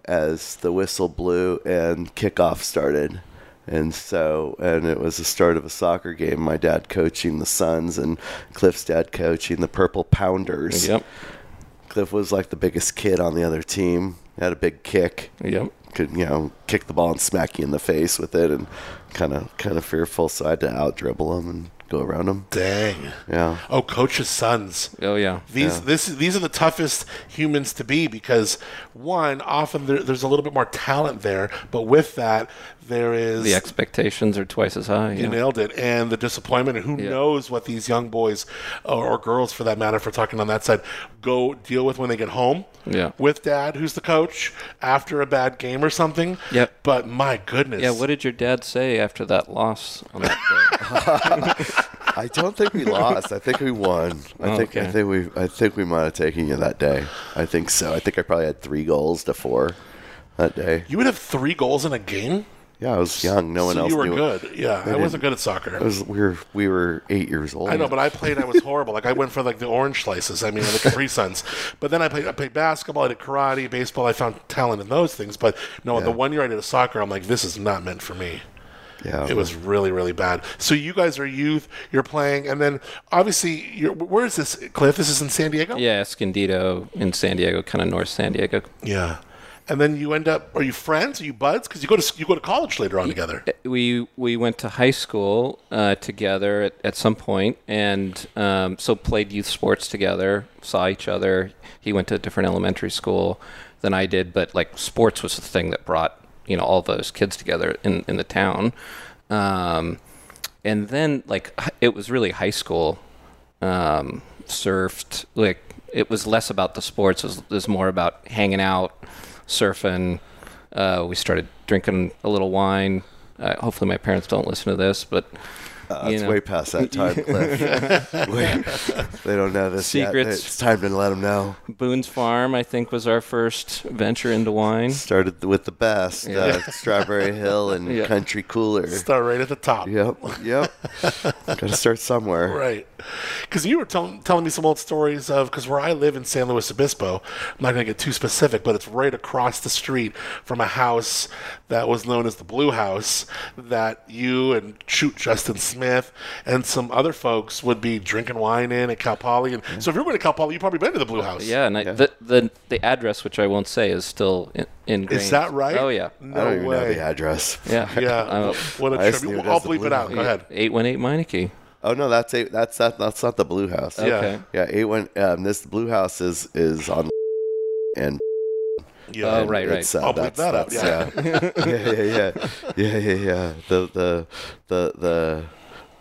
as the whistle blew and kickoff started. And so, and it was the start of a soccer game. My dad coaching the Suns and Cliff's dad coaching the Purple Pounders. Yep. Cliff was like the biggest kid on the other team. Had a big kick. Yep. Could you know kick the ball and smack you in the face with it, and kind of kind of fearful. So I had to out dribble him and go around them. Dang. Yeah. Oh, coach's sons. Oh yeah. These this these are the toughest humans to be because one often there, there's a little bit more talent there, but with that there is The expectations are twice as high. you Yeah. nailed it, and the disappointment, and who Yeah. knows what these young boys or, or girls, for that matter, if we're talking on that side, go deal with when they get home. Yeah. with dad, who's the coach, after a bad game or something. Yep. But my goodness. Yeah. What did your dad say after that loss on that day? I don't think we lost. I think we won. I think I think we I think we might have taken you that day. I think so. I think I probably had three goals to four that day. you would have three goals in a game. Yeah, I was young. No one so else you were knew. good. Yeah, I wasn't good at soccer. It was we were we were eight years old. I know, but I played. I was horrible. Like I went for like the orange slices. I mean, the Capri Suns. But then I played. I played basketball. I did karate, baseball. I found talent in those things. But no, the one year I did a soccer, I'm like, this is not meant for me. yeah, It was really, really bad. So you guys are youth. You're playing, and then obviously, you're, where is this, Cliff? This is in San Diego. yeah, Escondido in San Diego, kind of North San Diego. Yeah. And then you end up. Are you friends? Are you buds? Because you go to you go to college later on together. we we went to high school uh, together at, at some point, and um, so played youth sports together. Saw each other. He went to a different elementary school than I did, but like sports was the thing that brought you know all those kids together in in the town. Um, and then like it was really high school. Um, surfed like it was less about the sports. It was, it was more about hanging out, surfing. Uh, we started drinking a little wine. Uh, hopefully, my parents don't listen to this, but Uh, it's know. way past that time, Cliff. They don't know this yet. Secrets. It's time to let them know. Boone's Farm, I think, was our first venture into wine. Started with the best, uh, Strawberry Hill and Yeah. Country Cooler. Start right at the top. Yep, yep. Got to start somewhere. Right. Because you were tell- telling me some old stories of, because where I live in San Luis Obispo, I'm not going to get too specific, but it's right across the street from a house that was known as the Blue House that you and Shoot Justin Smith and some other folks would be drinking wine in at Cal Poly. And so if you're going to Cal Poly, you've probably been to the Blue House. Yeah, and I, the, the the address, which I won't say, is still in, ingrained. Is that right? Oh yeah, No I don't even know way. the address. yeah, Yeah. Uh, what a I trip. just knew it I'll bleep it out. Go ahead. eight one eight Meineke. Oh no, that's a, that's that, that's not the Blue House. Yeah. Okay. Yeah, eight one. Um, this Blue House is is on and Yeah. Oh, right, right. Uh, I'll bleep that's, that out, that's- Yeah. yeah, yeah, yeah, yeah, yeah, yeah. The the the the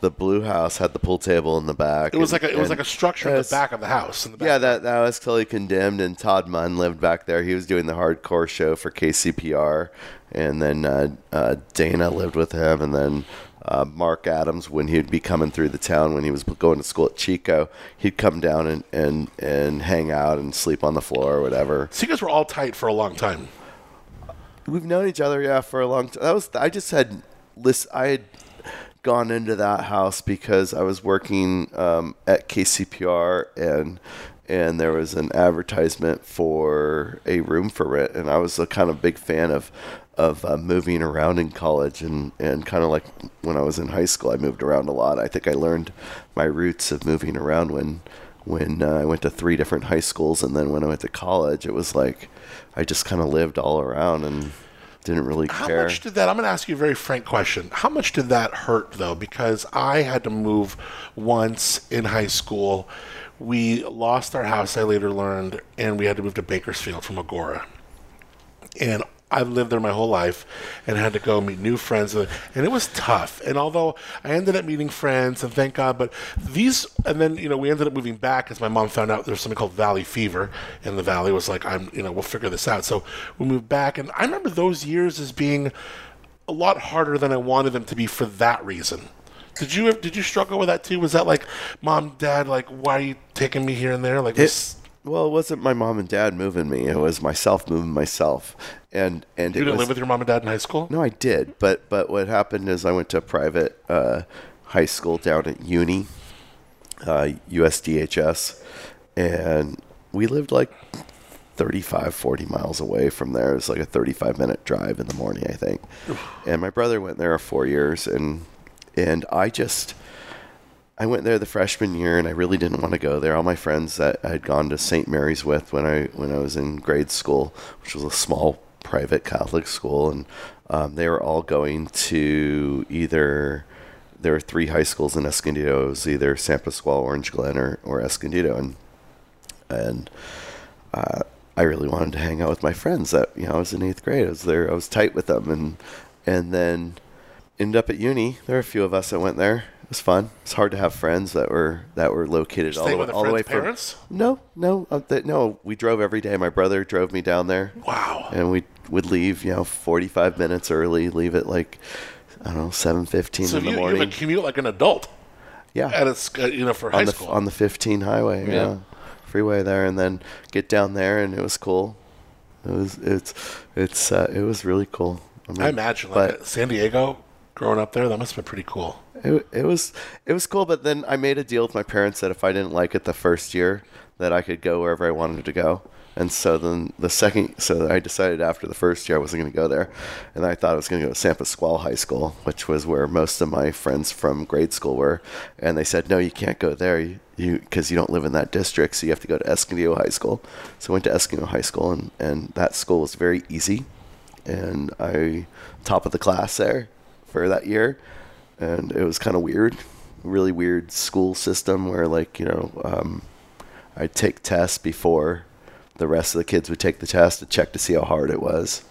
the Blue House had the pool table in the back. It was and- like a it was like a structure in the back of the house. In the back. Yeah, that that was totally condemned. And Todd Munn lived back there. He was doing the hardcore show for KCPR, and then uh, uh, Dana lived with him, and then. Uh, Mark Adams, when he'd be coming through the town when he was going to school at Chico, he'd come down and, and, and hang out and sleep on the floor or whatever. So you guys were all tight for a long time. We've known each other, yeah, for a long time. That was I just had list. I had gone into that house because I was working um, at KCPR and and there was an advertisement for a room for rent, and I was a kind of big fan of of uh, moving around in college and and kind of like when I was in high school, I moved around a lot. I think I learned my roots of moving around when when uh, I went to three different high schools, and then when I went to college, it was like I just kind of lived all around and didn't really How care. How much did that? I'm going to ask you a very frank question. How much did that hurt though? Because I had to move once in high school. We lost our house. I later learned, and we had to move to Bakersfield from Agoura. And I've lived there my whole life, and had to go meet new friends, and it was tough. And although I ended up meeting friends, and thank God, but these, and then you know we ended up moving back as my mom found out there's something called Valley Fever in the valley. Was like I'm, you know, we'll figure this out. So we moved back, and I remember those years as being a lot harder than I wanted them to be for that reason. Did you did you struggle with that too? Was that like, mom, dad, like, why are you taking me here and there? Like, this, Well, it wasn't my mom and dad moving me. It was myself moving myself. And and you didn't was, live with your mom and dad in high school. No, I did. But but what happened is I went to a private uh, high school down at Uni, uh, USDHS, and we lived like 35, 40 miles away from there. It was like a 35 minute drive in the morning, I think. and my brother went there for four years, and and I just. I went there the freshman year, and I really didn't want to go there. All my friends that I had gone to St. Mary's with when I when I was in grade school, which was a small private Catholic school, and um, they were all going to either there were three high schools in Escondido. It was either San Pasqual, Orange Glen, or, or Escondido, and and uh, I really wanted to hang out with my friends. That you know, I was in eighth grade. I was there. I was tight with them, and and then ended up at uni. There were a few of us that went there. It was fun. It's hard to have friends that were that were located all the, with way- the all the way friends' from. parents? No, no, uh, th- no. We drove every day. My brother drove me down there. Wow. And we would leave, you know, forty-five minutes early. Leave at like I don't know, seven fifteen So in you, the you morning. have a commute like an adult yeah, at its uh, you know for high on the school. on the 15 highway, yeah. Yeah. freeway there, and then get down there, and it was cool. It was it's it's uh, it was really cool. mean, I imagine like but uh, San Diego, growing up there, that must have been pretty cool. It, it was it was cool. But then I made a deal with my parents that if I didn't like it the first year, that I could go wherever I wanted to go. And so then the second, so I decided after the first year I wasn't going to go there, and I thought I was going to go to San Pasqual High School, which was where most of my friends from grade school were. And they said, no, you can't go there, you because you, don't live in that district, so you have to go to Escondido High School. So I went to Escondido High School, and and that school was very easy, and I top of the class there for that year, and it was kind of weird, really weird school system where like you know. Um, I'd take tests before the rest of the kids would take the test to check to see how hard it was.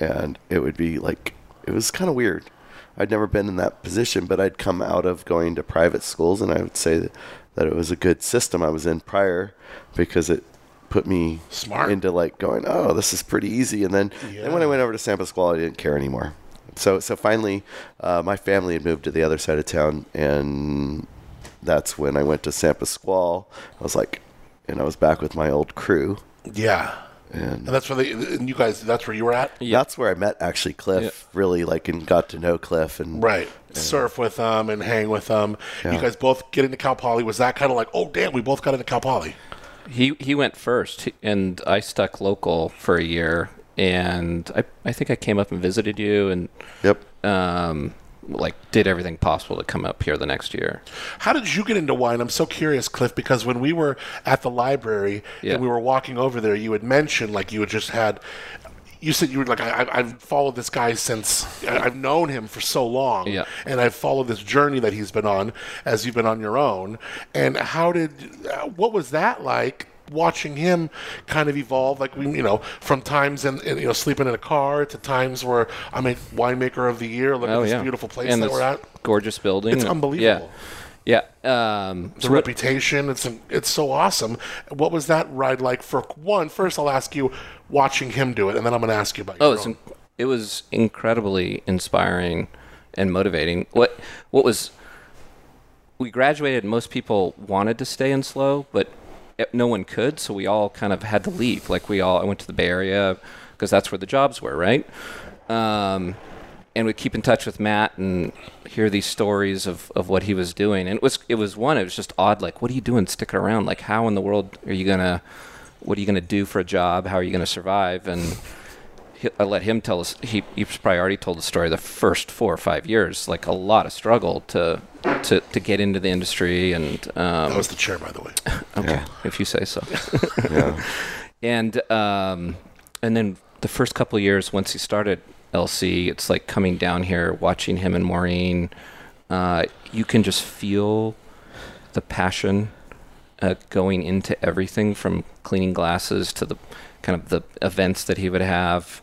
And it would be like, it was kind of weird. I'd never been in that position, but I'd come out of going to private schools, and I would say that, that it was a good system I was in prior because it put me Smart. into like going, oh, this is pretty easy. And then, then when I went over to San Pasqual, I didn't care anymore. So, so finally, uh, my family had moved to the other side of town, and that's when I went to San Pasqual. I was like, and I was back with my old crew, Yeah. and And that's where they, and you guys, that's where you were at? Yeah. That's where I met actually Cliff. Really, like, and got to know Cliff, and Right. Surf with them and hang with them. You guys both get into Cal Poly. Was that kind of like, oh, damn, we both got into Cal Poly? He he went first, and I stuck local for a year, and I I think I came up and visited you, and Yep. um like did everything possible to come up here the next year. How did you get into wine? I'm so curious, Cliff, because when we were at the library Yeah. and we were walking over there, you had mentioned like you had just had. You said you were like, I, I've followed this guy since I've known him for so long, Yeah. and I've followed this journey that he's been on as you've been on your own. And how did, uh, what was that like? Watching him kind of evolve, like we, you know, from times in, in you know sleeping in a car to times where I'm a winemaker of the year. Look at this beautiful place and that we're at. Gorgeous building. It's unbelievable. Yeah. Yeah. Um, the reputation. It's it's so awesome. What was that ride like for one? First, I'll ask you watching him do it, and then I'm going to ask you about. Oh, it's in- it was incredibly inspiring and motivating. What what was we graduated. Most people wanted to stay in slow, but no one could. So we all kind of had to leave. Like we all, I went to the Bay Area because that's where the jobs were, right? Um, and we keep in touch with Matt and hear these stories of, of what he was doing. And it was it was one. It was just odd. Like, what are you doing sticking around? Like, how in the world are you gonna? What are you gonna do for a job? How are you gonna survive? And I let him tell us. He he's probably already told the story. The first four or five years, like a lot of struggle to to, to get into the industry. And um, that was the chair, by the way. Okay, if you say so. Yeah. and um, and then the first couple of years, once he started LC, it's like coming down here, watching him and Maureen. Uh, you can just feel the passion uh, going into everything from cleaning glasses to the kind of the events that he would have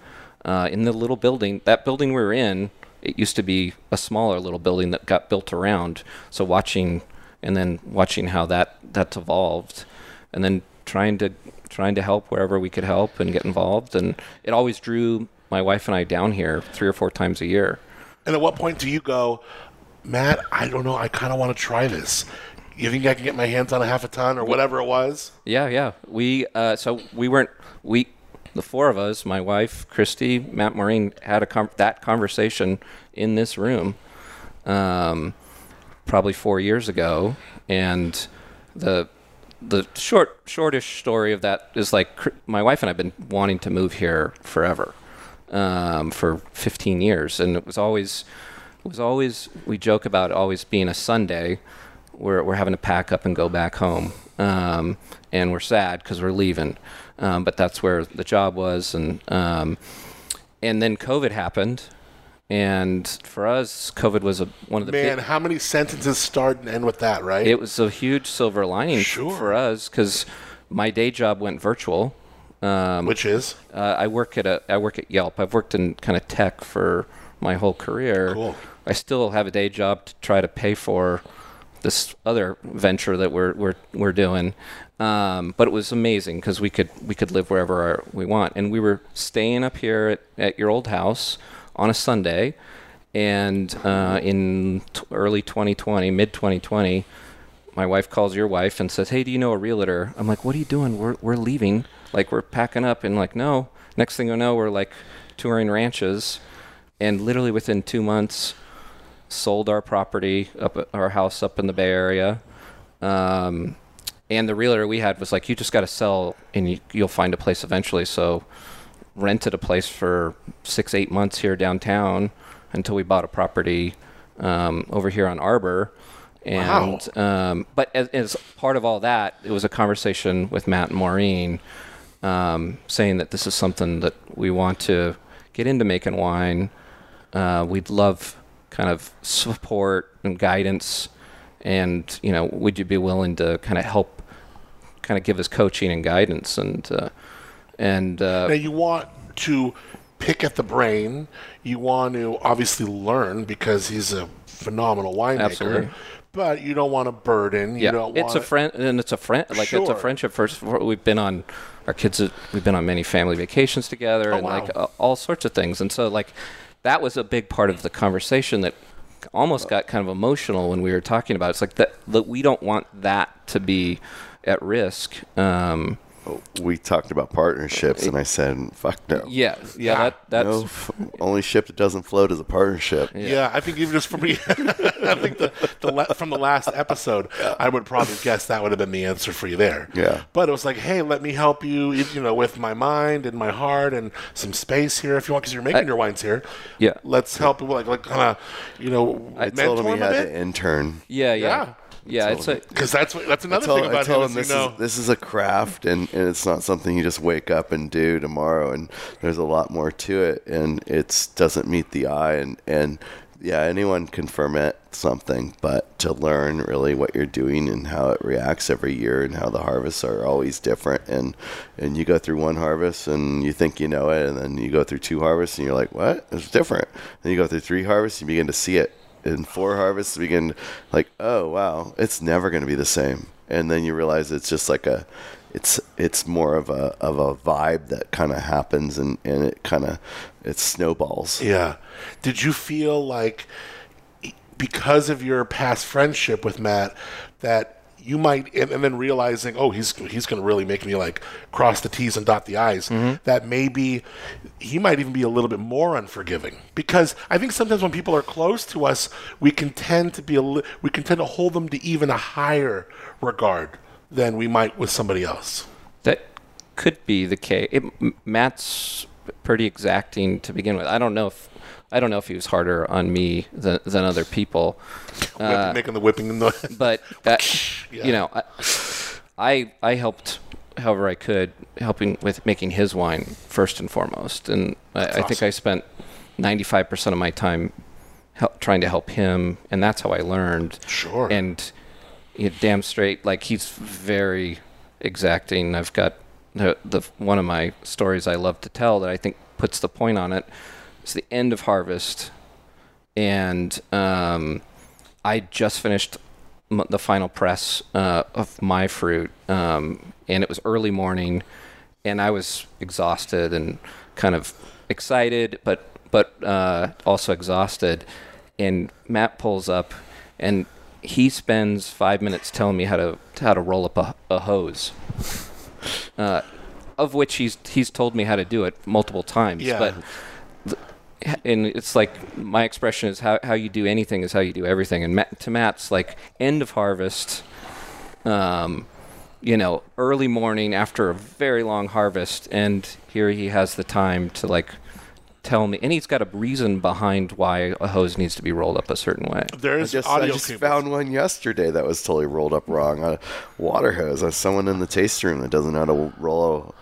uh, in the little building. That building we were in, it used to be a smaller little building that got built around. So watching and then watching how that that's evolved, and then trying to trying to help wherever we could help and get involved, and it always drew my wife and I down here three or four times a year. And at what point do you go, Matt? I don't know. I kind of want to try this. You think I can get my hands on a half a ton or whatever it was? Yeah, yeah. We uh, so we weren't we the four of us, my wife, Christy, Matt, Maureen, had a com- that conversation in this room, um, probably four years ago, and the the short shortish story of that is like my wife and I've been wanting to move here forever, um, for 15 years, and it was always it was always we joke about always being a Sunday. We're we're having to pack up and go back home, um, and we're sad because we're leaving, um, but that's where the job was, and um, and then COVID happened, And for us, COVID was a, one of the Man, big, how many sentences start and end with that, right? it was a huge silver lining Sure. for us because my day job went virtual. Um, Which is uh, I work at a I work at Yelp. I've worked in kind of tech for my whole career. Cool. I still have a day job to try to pay for this other venture that we're we're we're doing. Um, but it was amazing because we could we could live wherever our, we want, and we were staying up here at, at your old house on a Sunday, and uh, in t- early 2020, mid 2020, my wife calls your wife and says, "Hey, do you know a realtor?" I'm like, "What are you doing? We're we're leaving. Like we're packing up." And like, no. Next thing you know, we're like touring ranches, and literally within two months, sold our property up our house up in the Bay Area. Um, and the realtor we had was like, "You just got to sell, and you, you'll find a place eventually." So rented a place for six eight months here downtown until we bought a property um, over here on Arbor. And um, but as, as part of all that, it was a conversation with Matt and Maureen, um, saying that this is something that we want to get into making wine. Uh, we'd love kind of support and guidance, and you know, would you be willing to kind of help, kind of give us coaching and guidance and uh, and uh, now you want to pick at the brain. You want to obviously learn because he's a phenomenal winemaker. Absolutely. But you don't want to burden. You yeah, don't it's a friend, and it's a friend. Like it's Sure. a friendship. First, we've been on our kids. We've been on many family vacations together, and Oh, wow. like uh, all sorts of things. And so, like that was a big part of the conversation that almost got kind of emotional when we were talking about. it. It's like that. that we don't want that to be at risk. Um, We talked about partnerships, and I said, "Fuck no." yeah, yeah. That that's No, f- only ship that doesn't float is a partnership. Yeah. I think even just for me, I think the, the la- from the last episode, I would probably guess that would have been the answer for you there. Yeah. But it was like, hey, let me help you, you know, with my mind and my heart and some space here if you want, because you're making your wines here. Yeah. Let's help you, like, like kind of, you know, I told him he had bit. to intern. yeah, yeah, Yeah. Yeah. It's a Because that's what, that's another told, thing about told him. him is, this you know, is this is a craft, and, and it's not something you just wake up and do tomorrow. And there's a lot more to it, and it doesn't meet the eye. And and yeah, anyone can ferment something, but to learn really what you're doing and how it reacts every year, and how the harvests are always different. And and you go through one harvest, and you think you know it, and then you go through two harvests, and you're like, what? It's different. Then you go through three harvests, you begin to see it in four harvests you begin like oh wow it's never going to be the same and then you realize it's just like a it's it's more of a of a vibe that kind of happens and and it kind of it snowballs Yeah. Did you feel like because of your past friendship with Matt that you might and, and then realizing oh he's he's going to really make me like cross the t's and dot the i's mm-hmm. that maybe he might even be a little bit more unforgiving because i think sometimes when people are close to us we can tend to be a li- we can tend to hold them to even a higher regard than we might with somebody else That could be the case. It, Matt's pretty exacting to begin with. I don't know if I don't know if he was harder on me than, than other people, Whip- making the whipping noise but uh, Yeah. you know, I, I I helped however I could helping with making his wine first and foremost, and I, I think. I spent ninety five percent of my time help, trying to help him, and that's how I learned. Sure. And you damn straight, like he's very exacting. I've got the, the one of my stories I love to tell that I think puts the point on it. It's the end of harvest, and um, I just finished m- the final press uh, of my fruit, um, and it was early morning, and I was exhausted and kind of excited, but but uh, also exhausted. And Matt pulls up, and he spends five minutes telling me how to how to roll up a, a hose. Uh, of which he's he's told me how to do it multiple times, Yeah. but and it's like my expression is how, how you do anything is how you do everything and Matt, to matt's like end of harvest um you know early morning after a very long harvest and here he has the time to like tell me and he's got a reason behind why a hose needs to be rolled up a certain way I there's just, I just found one yesterday that was totally rolled up wrong. A water hose. Uh, someone in the taste room that doesn't know how to roll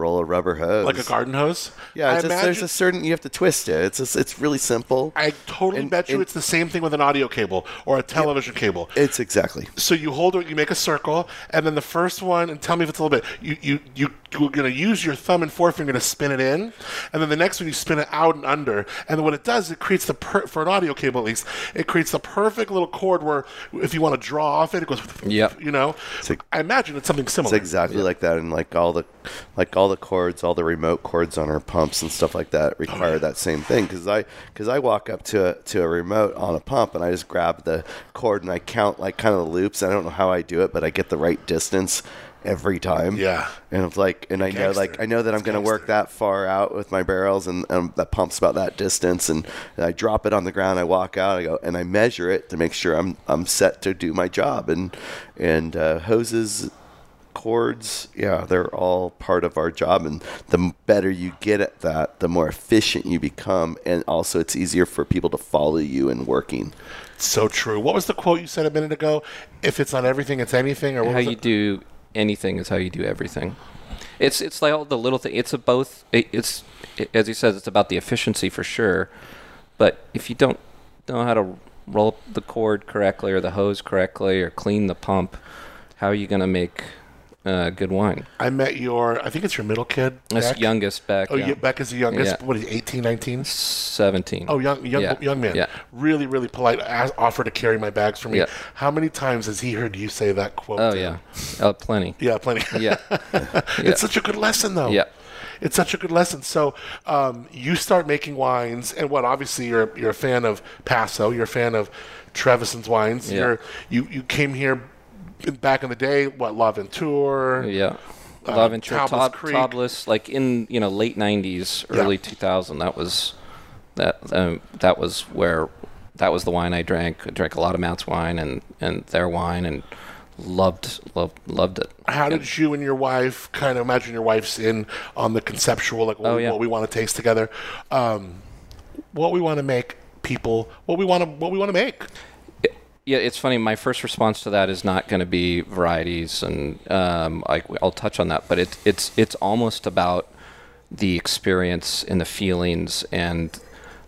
roll a rubber hose, like a garden hose. Yeah, just, there's a certain you have to twist it. It's just, it's really simple. I totally And- bet you and- it's the same thing with an audio cable or a television cable. It's exactly. So you hold it, you make a circle, and then the first one, and tell me if it's a little bit. You you you you're gonna use your thumb and forefinger to spin it in, and then the next one you spin it out and under, and then what it does, it creates the per- for an audio cable at least, it creates the perfect little cord where if you want to draw off it, it goes. Yep. You know, like- I imagine it's something similar. It's exactly like that, and like all the, like all the cords, all the remote cords on our pumps and stuff like that require that same thing. Because I, because I walk up to a to a remote on a pump and I just grab the cord and I count like kind of the loops. I don't know how I do it, but I get the right distance every time. Yeah. and it's like, and I know like I know that I'm going to work that far out with my barrels, and, and that pump's about that distance, and, and I drop it on the ground. I walk out, I go, and I measure it to make sure I'm I'm set to do my job, and and uh, hoses cords, yeah, they're all part of our job. And the better you get at that, the more efficient you become. And also, it's easier for people to follow you in working. so true. What was the quote you said a minute ago? If it's not everything, it's anything. Or what how was you it? do anything is how you do everything. It's it's like all the little thing. It's a both. It, it's it, as he says, it's about the efficiency for sure. But if you don't know how to roll the cord correctly or the hose correctly or clean the pump, how are you going to make uh, good wine? I met your. I think it's your middle kid. That's Beck? youngest back. Oh, yeah. yeah. Beck is the youngest. Yeah. What is he, 18, 19? Seventeen. Oh, young, young, Yeah. young man. Yeah. Really, really polite. Asked, offered to carry my bags for me. Yeah. How many times has he heard you say that quote? Oh yeah. Oh, plenty. Yeah, plenty. Yeah. It's such a good lesson, though. Yeah. It's such a good lesson. So um, you start making wines, and what? Obviously, you're you're a fan of Paso. You're a fan of Trevisan's wines. Yeah. You're you you came here back in the day. What L'Aventure? Yeah. Uh, Love and Tob- Creek. Tablas, like in you know late '90s, Yeah. early 2000. That was that um, that was where that was the wine I drank. I drank a lot of Matt's wine and and their wine and loved loved loved it. How did you and your wife kind of imagine your wife's in on the conceptual, like what, Oh, we, yeah. what we want to taste together, um, what we want to make people, what we want to what we want to make. Yeah, it's funny. My first response to that is not going to be varieties, and um, I, I'll touch on that. But it, it's it's almost about the experience and the feelings and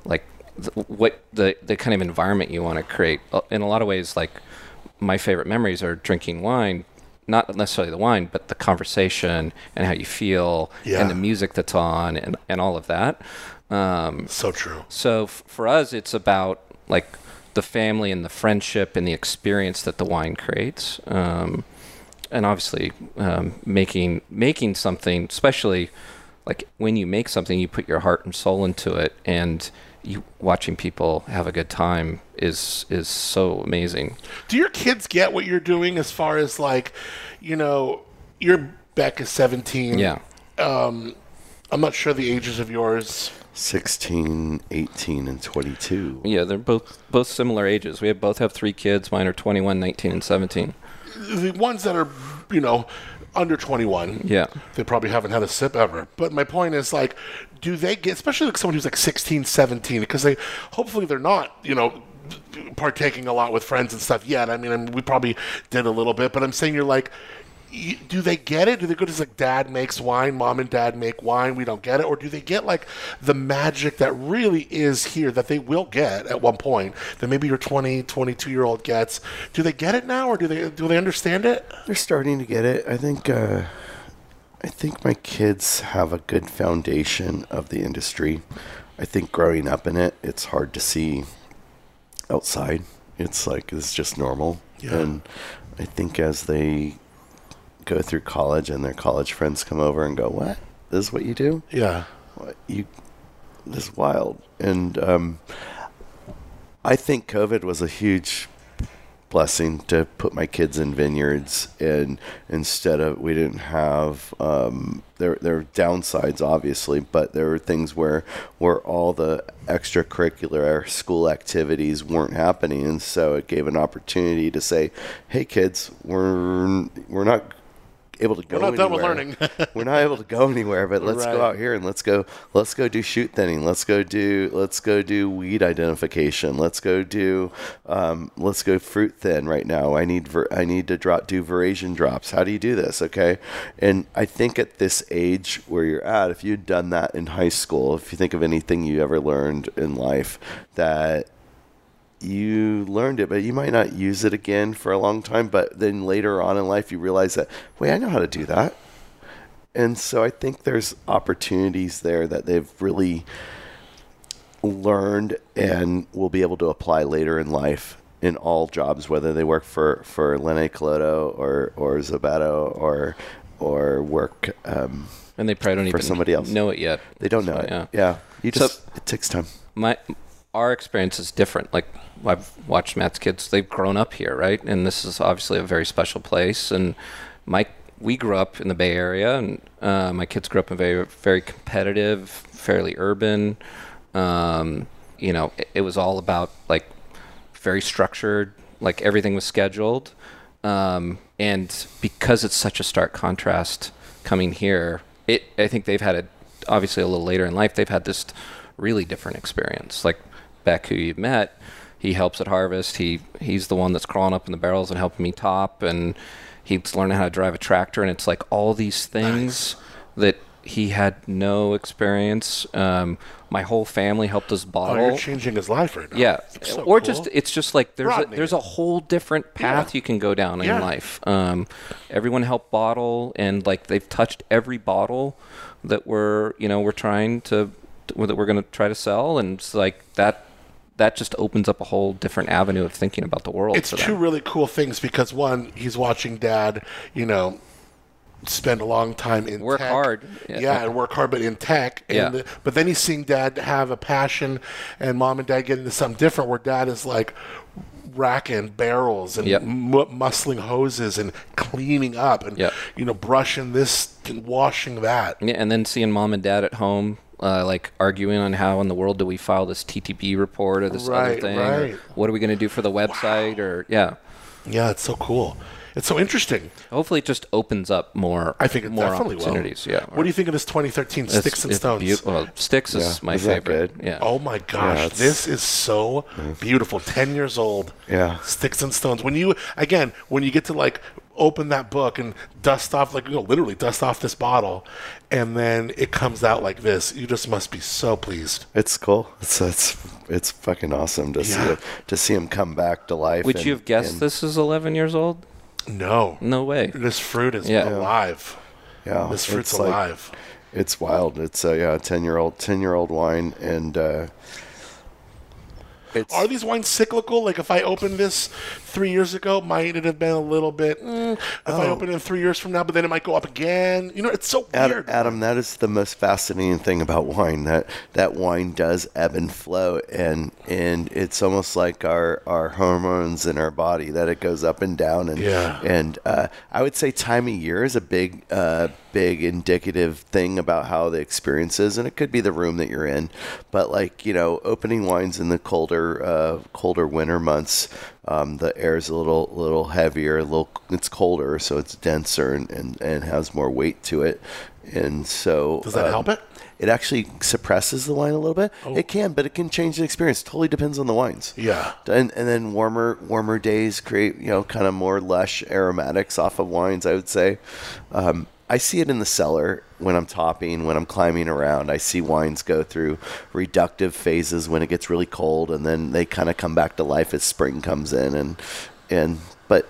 like th- what the the kind of environment you want to create. Uh, In a lot of ways, like my favorite memories are drinking wine, not necessarily the wine, but the conversation and how you feel Yeah. and the music that's on and and all of that. Um, So true. so f- for us, it's about like the family and the friendship and the experience that the wine creates, um, and obviously um, making making something, especially like when you make something, you put your heart and soul into it, and you watching people have a good time is is so amazing. Do your kids get what you're doing as far as like, you know, your Beck is 17. Yeah. Um, I'm not sure the ages of yours. 16, 18, and 22. Yeah, they're both both similar ages. We have both have three kids. Mine are 21, 19, and 17. The ones that are, you know, under 21. Yeah. They probably haven't had a sip ever. But my point is like, do they get, especially like someone who's like 16, 17, because they, hopefully they're not, you know, partaking a lot with friends and stuff yet. I mean, I mean, we probably did a little bit, but I'm saying you're like, you, do they get it? Do they go to like dad makes wine, mom and dad make wine, we don't get it? Or do they get like the magic that really is here that they will get at one point that maybe your 20, 22 year old gets? Do they get it now or do they, do they understand it? They're starting to get it. I think. Uh, I think my kids have a good foundation of the industry. I think growing up in it, it's hard to see outside. It's like it's just normal. Yeah. And I think as they go through college and their college friends come over and go, "What? This is what you do? Yeah. What you? This is wild." And um, I think COVID was a huge blessing to put my kids in vineyards and instead of we didn't have um, there there are downsides obviously but there were things where where all the extracurricular school activities weren't happening and so it gave an opportunity to say hey kids we're we're not able to go. We're not done with learning. we're not able to go anywhere, but let's Right. go out here and let's go. Let's go do shoot thinning. Let's go do. Let's go do weed identification. Let's go do. Um, let's go fruit thin right now. I need. Ver, I need to drop do veraison drops. How do you do this? Okay, and I think at this age where you're at, if you'd done that in high school, if you think of anything you ever learned in life, that you learned it, but you might not use it again for a long time. But then later on in life, you realize that, wait, I know how to do that. And so I think there's opportunities there that they've really learned and will be able to apply later in life in all jobs, whether they work for, for Linne Calodo or, or Zobeto or, or work. Um, and they probably don't For even somebody else. know it yet. they don't know So, it. Yeah. Yeah. You So- just, it takes time. my our experience is different. Like I've watched Matt's kids; they've grown up here, right? And this is obviously a very special place. And my we grew up in the Bay Area, and uh, my kids grew up in very very competitive, fairly urban. Um, you know, it, it was all about like very structured, like everything was scheduled. Um, and because it's such a stark contrast coming here, it I think they've had a obviously a little later in life they've had this really different experience. Like Beck, who you've met, he helps at Harvest. He he's the one that's crawling up in the barrels and helping me top, and he's learning how to drive a tractor. And it's like all these things that he had no experience. Um, my whole family helped us Oh, bottle. you're changing his life right now. Yeah, so or cool. just it's just like there's a, there's a whole different path Yeah. you can go down in Yeah. life. Um, everyone helped bottle, and like they've touched every bottle that we're you know we're trying to that we're going to try to sell, and it's like that that just opens up a whole different avenue of thinking about the world. it's two really cool things because one, he's watching dad, you know, spend a long time in Work tech. hard. Yeah. Yeah. and work hard, but in tech. And Yeah. the- but then he's seeing dad have a passion, and mom and dad get into something different where dad is like racking barrels and Yep. mu- muscling hoses and cleaning up and Yep. you know brushing this and washing that. Yeah, and then seeing mom and dad at home, uh, like arguing on how in the world do we file this TTB report or this other Right, thing? or right. what are we going to do for the website? Or yeah, Yeah, it's so cool. It's so interesting. hopefully it just opens up more. I think it more definitely opportunities. will. Yeah. What do you think of this 2013 It's- Sticks and it's Stones? beau- well, Sticks is my Isn't that favorite. good? Yeah. Oh my gosh, it's- this is so beautiful. Ten years old. Yeah. Sticks and stones. When you again, when you get to like open that book and dust off like you know, literally dust off this bottle and then it comes out like this, you just must be so pleased. It's cool. It's it's it's fucking awesome to see it, to see him come back to life. Would and- you have guessed and- this is 11 years old? No. No way. This fruit is Yeah. alive. Yeah, This fruit's it's like- alive. It's wild. It's a yeah, ten year old ten year old wine, and uh, it's Are these wines cyclical? Like if I open this three years ago, might it have been a little bit? Mm, if I Oh. open it three years from now, but then it might go up again. You know, it's so Adam, weird. Adam, that is the most fascinating thing about wine. That that wine does ebb and flow, and and it's almost like our our hormones in our body that it goes up and down. And Yeah. and uh, I would say time of year is a big uh, big indicative thing about how the experience is, and it could be the room that you're in. But like you know, opening wines in the colder uh, colder winter months. Um, the air is a little little heavier, a little it's colder, so it's denser and, and, and has more weight to it. And so Does that um, help it? It actually suppresses the wine a little bit. It can, but it can change the experience. Totally depends on the wines. Yeah. And, and then warmer warmer days create you know kind of more lush aromatics off of wines. I would say. Um, I see it in the cellar when I'm topping, when I'm climbing around. I see wines go through reductive phases when it gets really cold, and then they kind of come back to life as spring comes in. And and but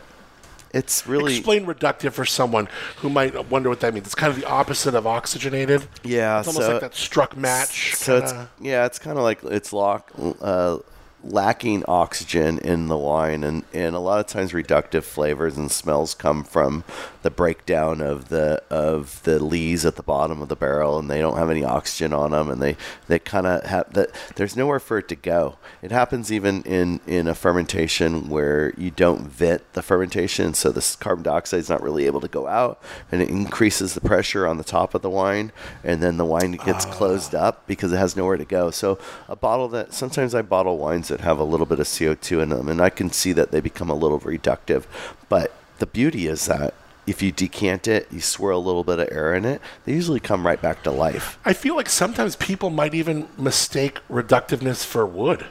it's really Explain reductive for someone who might wonder what that means. It's kind of the opposite of oxygenated. yeah. It's almost so- like that struck match. So kinda- it's yeah, it's kind of like it's lock, uh, lacking oxygen in the wine, and and a lot of times reductive flavors and smells come from the breakdown of the of the lees at the bottom of the barrel, and they don't have any oxygen on them, and they they kind of have that. There's nowhere for it to go. It happens even in in a fermentation where you don't vit the fermentation, so this carbon dioxide is not really able to go out, and it increases the pressure on the top of the wine, and then the wine gets ah. closed up because it has nowhere to go. So a bottle that sometimes I bottle wines that have a little bit of CO2 in them, and I can see that they become a little reductive. But the beauty is that if you decant it, you swirl a little bit of air in it, they usually come right back to life. I feel like sometimes people might even mistake reductiveness for wood,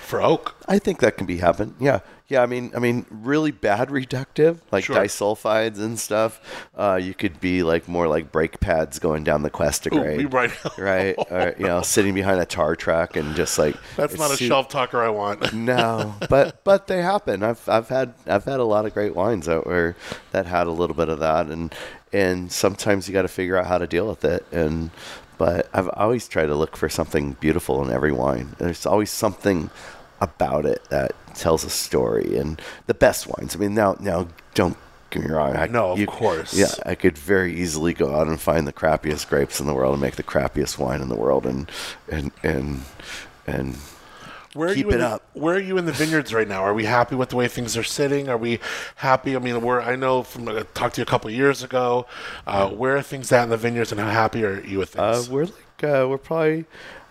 for oak. I think that can be happen. Yeah, yeah. I mean, I mean, really bad reductive, like Sure. disulfides and stuff. Uh, you could be like more like brake pads going down the Cuesta Ooh, grade, we right right? Or, you know, sitting behind a tar truck and just like That's not a su- shelf talker I want. No, but but they happen. I've I've had I've had a lot of great wines that were that had a little bit of that, and and sometimes you got to figure out how to deal with it. And but I've always tried to look for something beautiful in every wine. There's always something about it that tells a story. And the best wines. I mean, now now don't get me wrong. I, No, of course. Yeah, I could very easily go out and find the crappiest grapes in the world and make the crappiest wine in the world, and and and and Where are Keep you in it the, up. Where are you in the vineyards right now? Are we happy with the way things are sitting? Are we happy? I mean, we're. I know from I talked to you a couple of years ago. Uh, where are things at in the vineyards, and how happy are you with Uh, things? we're like uh, we're probably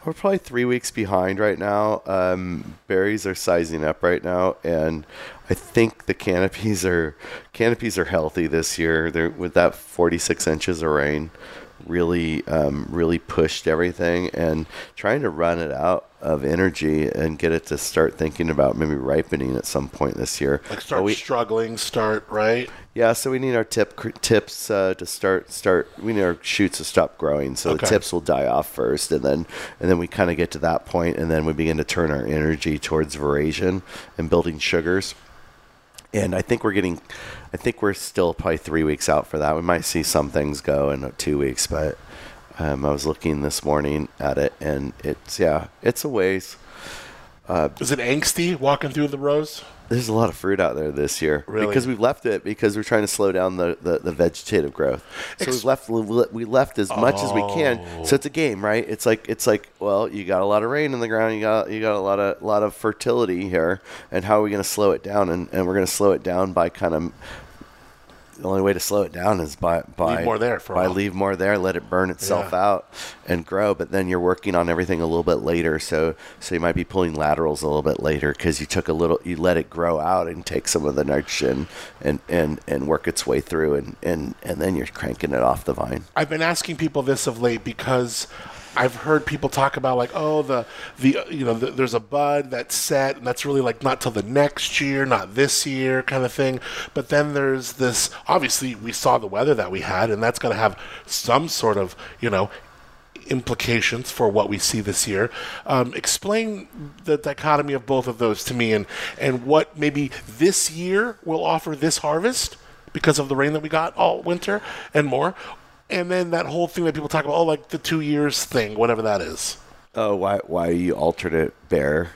we're probably three weeks behind right now. Um, berries are sizing up right now, and I think the canopies are canopies are healthy this year. They're with that 46 inches of rain, really um, really pushed everything, and trying to run it out of energy and get it to start thinking about maybe ripening at some point this year. like start we- struggling, start right. Yeah, so we need our tip cr- tips uh, to start start. We need our shoots to stop growing, so Okay. the tips will die off first, and then and then we kind of get to that point, and then we begin to turn our energy towards veraison and building sugars. And I think we're getting, I think we're still probably three weeks out for that. We might see some things go in two weeks, but um, I was looking this morning at it, and it's yeah, it's a ways. Uh, Is it angsty walking through the rows? There's a lot of fruit out there this year Really? because we've left it because we're trying to slow down the, the, the vegetative growth. So Ex- we've left we left as much as we can. So it's a oh. game, right? It's like it's like well, you got a lot of rain in the ground, you got you got a lot of lot of fertility here, and how are we going to slow it down? And, and we're going to slow it down by kind of the only way to slow it down is by by Leave more there by leave more there, let it burn itself Yeah. out and grow. But then you're working on everything a little bit later, so so you might be pulling laterals a little bit later because you took a little, you let it grow out and take some of the nitrogen and and and work its way through, and and and then you're cranking it off the vine. I've been asking people this of late because I've heard people talk about like, oh, the the you know, the, there's a bud that's set, and that's really like not till the next year, not this year, kind of thing. But then there's this. Obviously, we saw the weather that we had, and that's going to have some sort of you know implications for what we see this year. Um, explain the dichotomy of both of those to me, and and what maybe this year will offer this harvest because of the rain that we got all winter and more. And then that whole thing that people talk about, oh, like the two years thing, whatever that is, Oh, why why you alternate bear?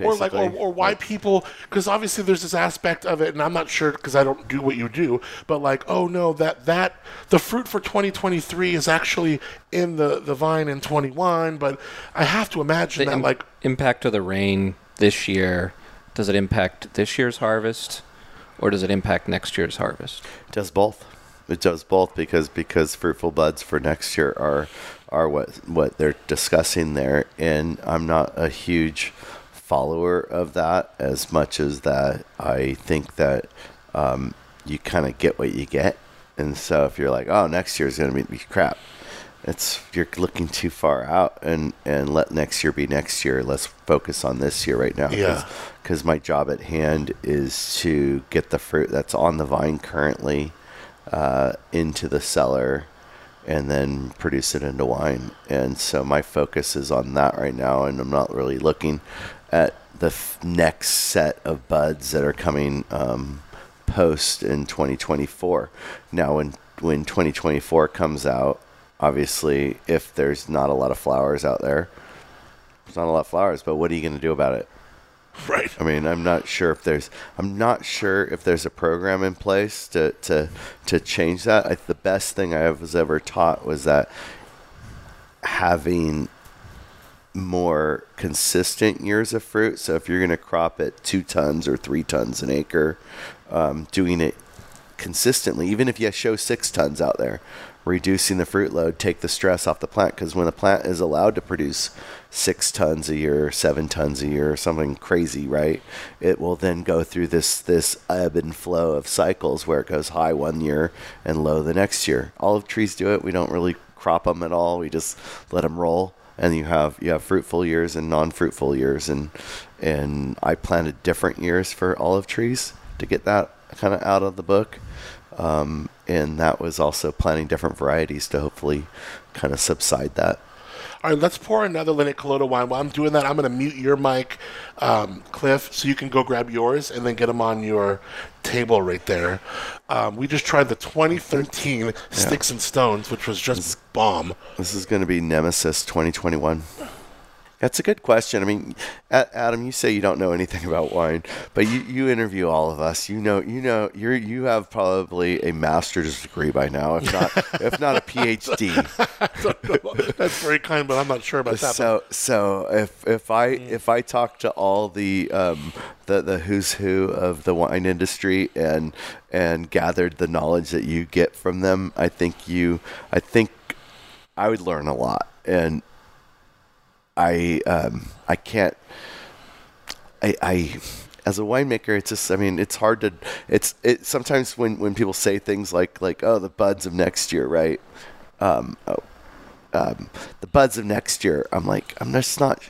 or like, or, or why people, because obviously there's this aspect of it, and I'm not sure because I don't do what you do, but like, oh no, that that the fruit for 2023 is actually in the the vine in 21, but I have to imagine The that im- like impact of the rain this year, does it impact this year's harvest or does it impact next year's harvest? It does both. It does both because because fruitful buds for next year are are what what they're discussing there, and I'm not a huge follower of that as much as that I think that um, you kind of get what you get, and so if you're like, oh, next year is going to be crap, it's you're looking too far out, and and let next year be next year. Let's focus on this year right now. Yeah. Because my job at hand is to get the fruit that's on the vine currently uh, into the cellar and then produce it into wine. And so my focus is on that right now, and I'm not really looking at the f- next set of buds that are coming um, post in 2024. Now, when when 2024 comes out, obviously, if there's not a lot of flowers out there, there's not a lot of flowers. But what are you going to do about it? Right. I mean, I'm not sure if there's I'm not sure if there's a program in place to to to change that. I, the best thing I was ever taught was that having more consistent years of fruit. So if you're going to crop at two tons or three tons an acre, um, doing it consistently, even if you show six tons out there, reducing the fruit load, take the stress off the plant. Because when a plant is allowed to produce six tons a year, seven tons a year, something crazy, right? It will then go through this this ebb and flow of cycles where it goes high one year and low the next year. Olive trees do it. We don't really crop them at all. We just let them roll, and you have you have fruitful years and non-fruitful years, and and I planted different years for olive trees to get that kind of out of the book. Um, and that was also planting different varieties to hopefully kind of subside that. All right, let's pour another Linne Calodo wine. While I'm doing that, I'm going to mute your mic, um, Cliff, so you can go grab yours and then get them on your table right there. Um, we just tried the 2013 Sticks and Stones, which was just this, bomb. This is going to be Nemesis 2021. That's a good question. I mean, Adam, you say you don't know anything about wine, but you, you interview all of us. You know, you know, you're you have probably a master's degree by now, if not if not a PhD. That's very kind, but I'm not sure about that. So so if if I if I talk to all the um, the the who's who of the wine industry and and gathered the knowledge that you get from them, I think you I think I would learn a lot and I um, I can't I, I as a winemaker it's just I mean it's hard to it's it sometimes when when people say things like like oh the buds of next year right? Um, oh, um, the buds of next year I'm like I'm just not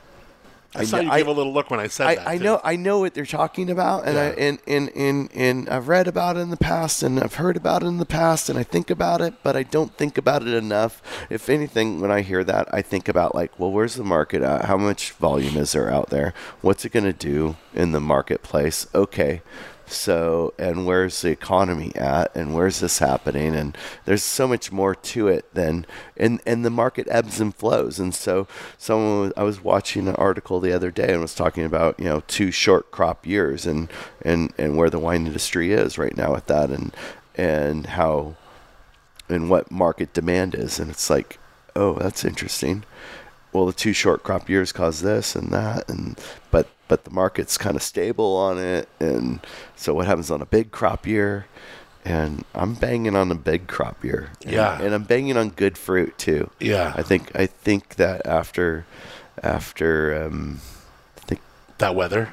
I saw kn- you give a little look when I said I, that. I too. know I know what they're talking about, and I and, and and and I've read about it in the past, and I've heard about it in the past, and I think about it, but I don't think about it enough. If anything, when I hear that, I think about like, well, where's the market at? How much volume is there out there? What's it going to do in the marketplace? Okay. So, and where's the economy at, and where's this happening? And there's so much more to it than, and and the market ebbs and flows. And so, someone was, I was watching an article the other day and was talking about you know two short crop years and and and where the wine industry is right now with that, and and how, and what market demand is. And it's like, oh, that's interesting well the two short crop years cause this and that and but but the market's kind of stable on it and so what happens on a big crop year and I'm banging on a big crop year And- Yeah. and I'm banging on good fruit too Yeah. I think I think that after after um I think that weather.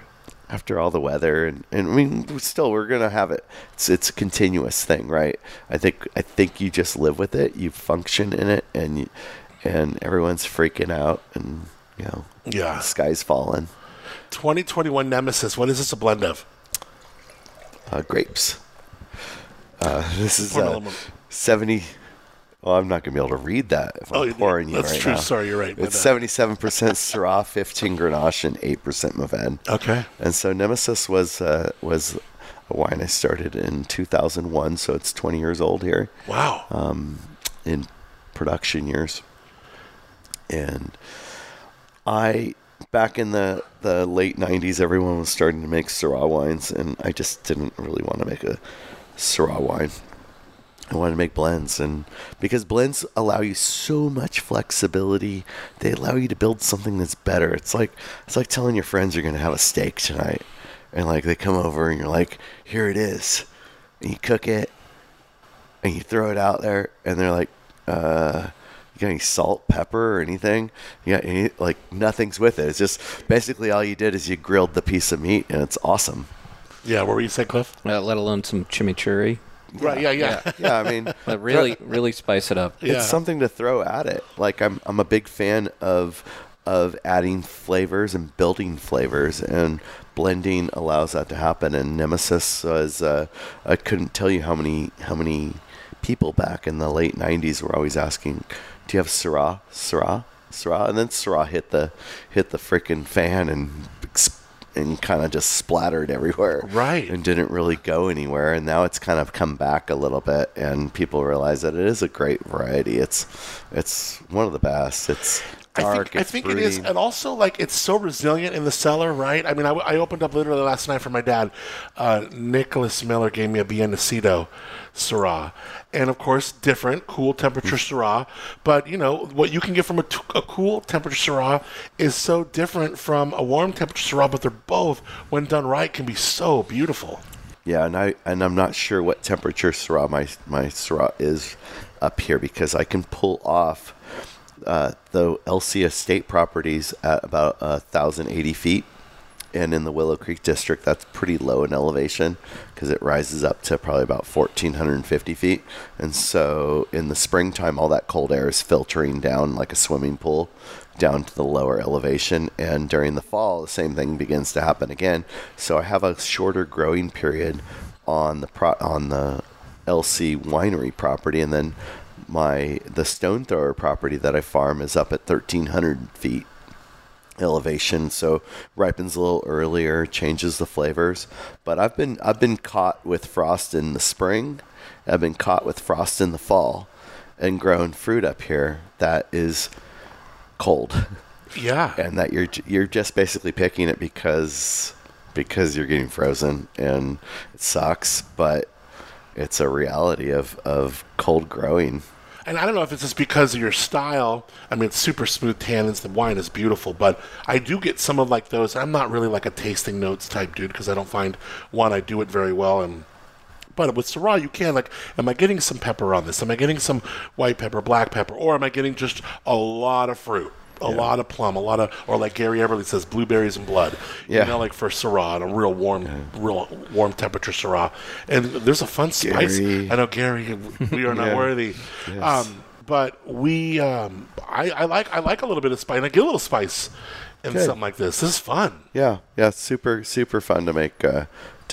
after all the weather and, and I mean still we're gonna have it it's it's a continuous thing right I think I think you just live with it you function in it and you, and everyone's freaking out and you know Yeah. the sky's falling 2021 Nemesis. What is this a blend of? uh, grapes uh, this is uh, 70 well I'm not gonna be able to read that if I'm Oh, you- pouring you that's right true. Sorry, you're right. It's 77% Syrah 15 Grenache and 8% Mourvèdre Okay. And so Nemesis was uh, was a wine I started in 2001, so it's 20 years old here Wow. um, in production years. And I back in the the late 90s, everyone was starting to make Syrah wines, and I just didn't really want to make a Syrah wine. I wanted to make blends, and because blends allow you so much flexibility, they allow you to build something that's better. It's like it's like telling your friends you're going to have a steak tonight, and like they come over and you're like, "Here it is," and you cook it, and you throw it out there, and they're like, "Uh, you got any salt, pepper, or anything? You got any, like nothing's with it. It's just basically all you did is you grilled the piece of meat, and it's awesome." Yeah. What were you saying, Cliff? Uh, let alone some chimichurri. Right. Yeah. Yeah. Yeah, I mean, But really, really spice it up. Yeah. it's something to throw at it. Like I'm I'm a big fan of of adding flavors and building flavors and blending allows that to happen and Nemesis was uh, I couldn't tell you how many how many people back in the late 90s were always asking do you have Syrah? Syrah? Syrah? And then Syrah hit the hit the freaking fan and and kind of just splattered everywhere. Right. and didn't really go anywhere. And now it's kind of come back a little bit and people realize that it is a great variety. It's it's one of the best. It's I dark think, I think it is, and also like it's so resilient in the cellar, right? I mean, I, I opened up literally last night for my dad. Uh, Nicholas Miller gave me a Bien Nacido Syrah, and of course, different, cool temperature Syrah. But you know what you can get from a, t- a cool temperature Syrah is so different from a warm temperature Syrah. But they're both, when done right, can be so beautiful. Yeah, and I and I'm not sure what temperature Syrah my my Syrah is up here because I can pull off uh, the LC estate properties at about uh, 1,080 feet. And in the Willow Creek district, that's pretty low in elevation because it rises up to probably about 1,450 feet. And so in the springtime, all that cold air is filtering down like a swimming pool down to the lower elevation. And during the fall, the same thing begins to happen again. So I have a shorter growing period on the pro- on the LC winery property, and then my the stone thrower property that I farm is up at 1300 feet elevation so ripens a little earlier changes the flavors. But I've been I've been caught with frost in the spring. I've been caught with frost in the fall and grown fruit up here that is cold. Yeah. and that you're you're just basically picking it because because you're getting frozen and it sucks but it's a reality of of cold growing And I don't know if it's just because of your style. I mean, it's super smooth tannins. The wine is beautiful, but I do get some of like those. I'm not really like a tasting notes type dude because I don't find one I do it very well. And but with Syrah, you can like, am I getting some pepper on this? Am I getting some white pepper, black pepper, or am I getting just a lot of fruit? A lot of plum, a lot of, or like Gary Eberle says, blueberries and blood. Yeah. You know, like for Syrah, a real warm, real warm temperature Syrah. And there's a fun spice. Gary. I know Gary, we are not Yeah. worthy. Um, but we, um, I, I like, I like a little bit of spice. And I get a little spice in Good. something like this. This is fun. Yeah, yeah, super super fun to make uh,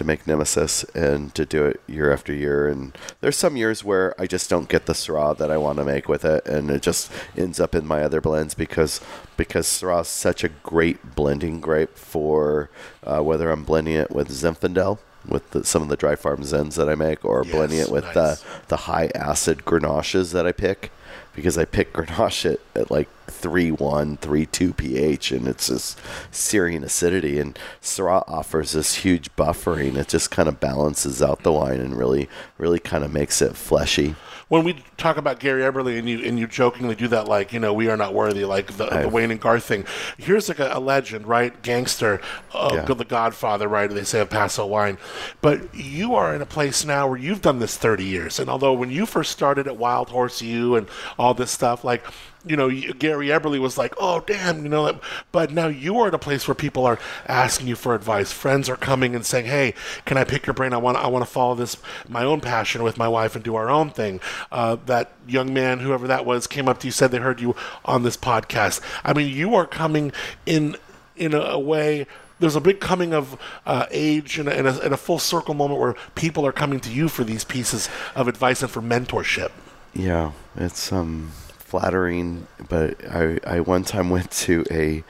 to make Nemesis and to do it year after year. And there's some years where I just don't get the Syrah that I want to make with it, and it just ends up in my other blends because because Syrah is such a great blending grape for uh, whether I'm blending it with Zinfandel. With the, some of the dry farm Zins that I make, or blending it with nice. uh, the high acid Grenaches that I pick, because I pick Grenache at, at like 3.1, 3.2 pH, and it's this searing acidity. And Syrah offers this huge buffering. It just kind of balances out the wine and really, really kind of makes it fleshy. when we talk about Gary Eberle and you and you jokingly do that like you know we are not worthy like the, the Wayne and Garth thing. Here's like a, a legend, right? Gangster, uh, Yeah. the Godfather, right? They say of Paso wine, but you are in a place now where you've done this 30 years. And although when you first started at Wild Horse U and all this stuff, like you know, Gary Eberle was like, "Oh, damn," you know. But now you are at a place where people are asking you for advice. Friends are coming and saying, "Hey, can I pick your brain? I want, I want to follow this, my own passion with my wife and do our own thing." Uh, that young man, whoever that was, came up to you, said they heard you on this podcast. I mean, you are coming in in a, a way. There's a big coming of uh, age and a, and, a, and a full circle moment where people are coming to you for these pieces of advice and for mentorship. Yeah, it's um flattering, but I I one time went to a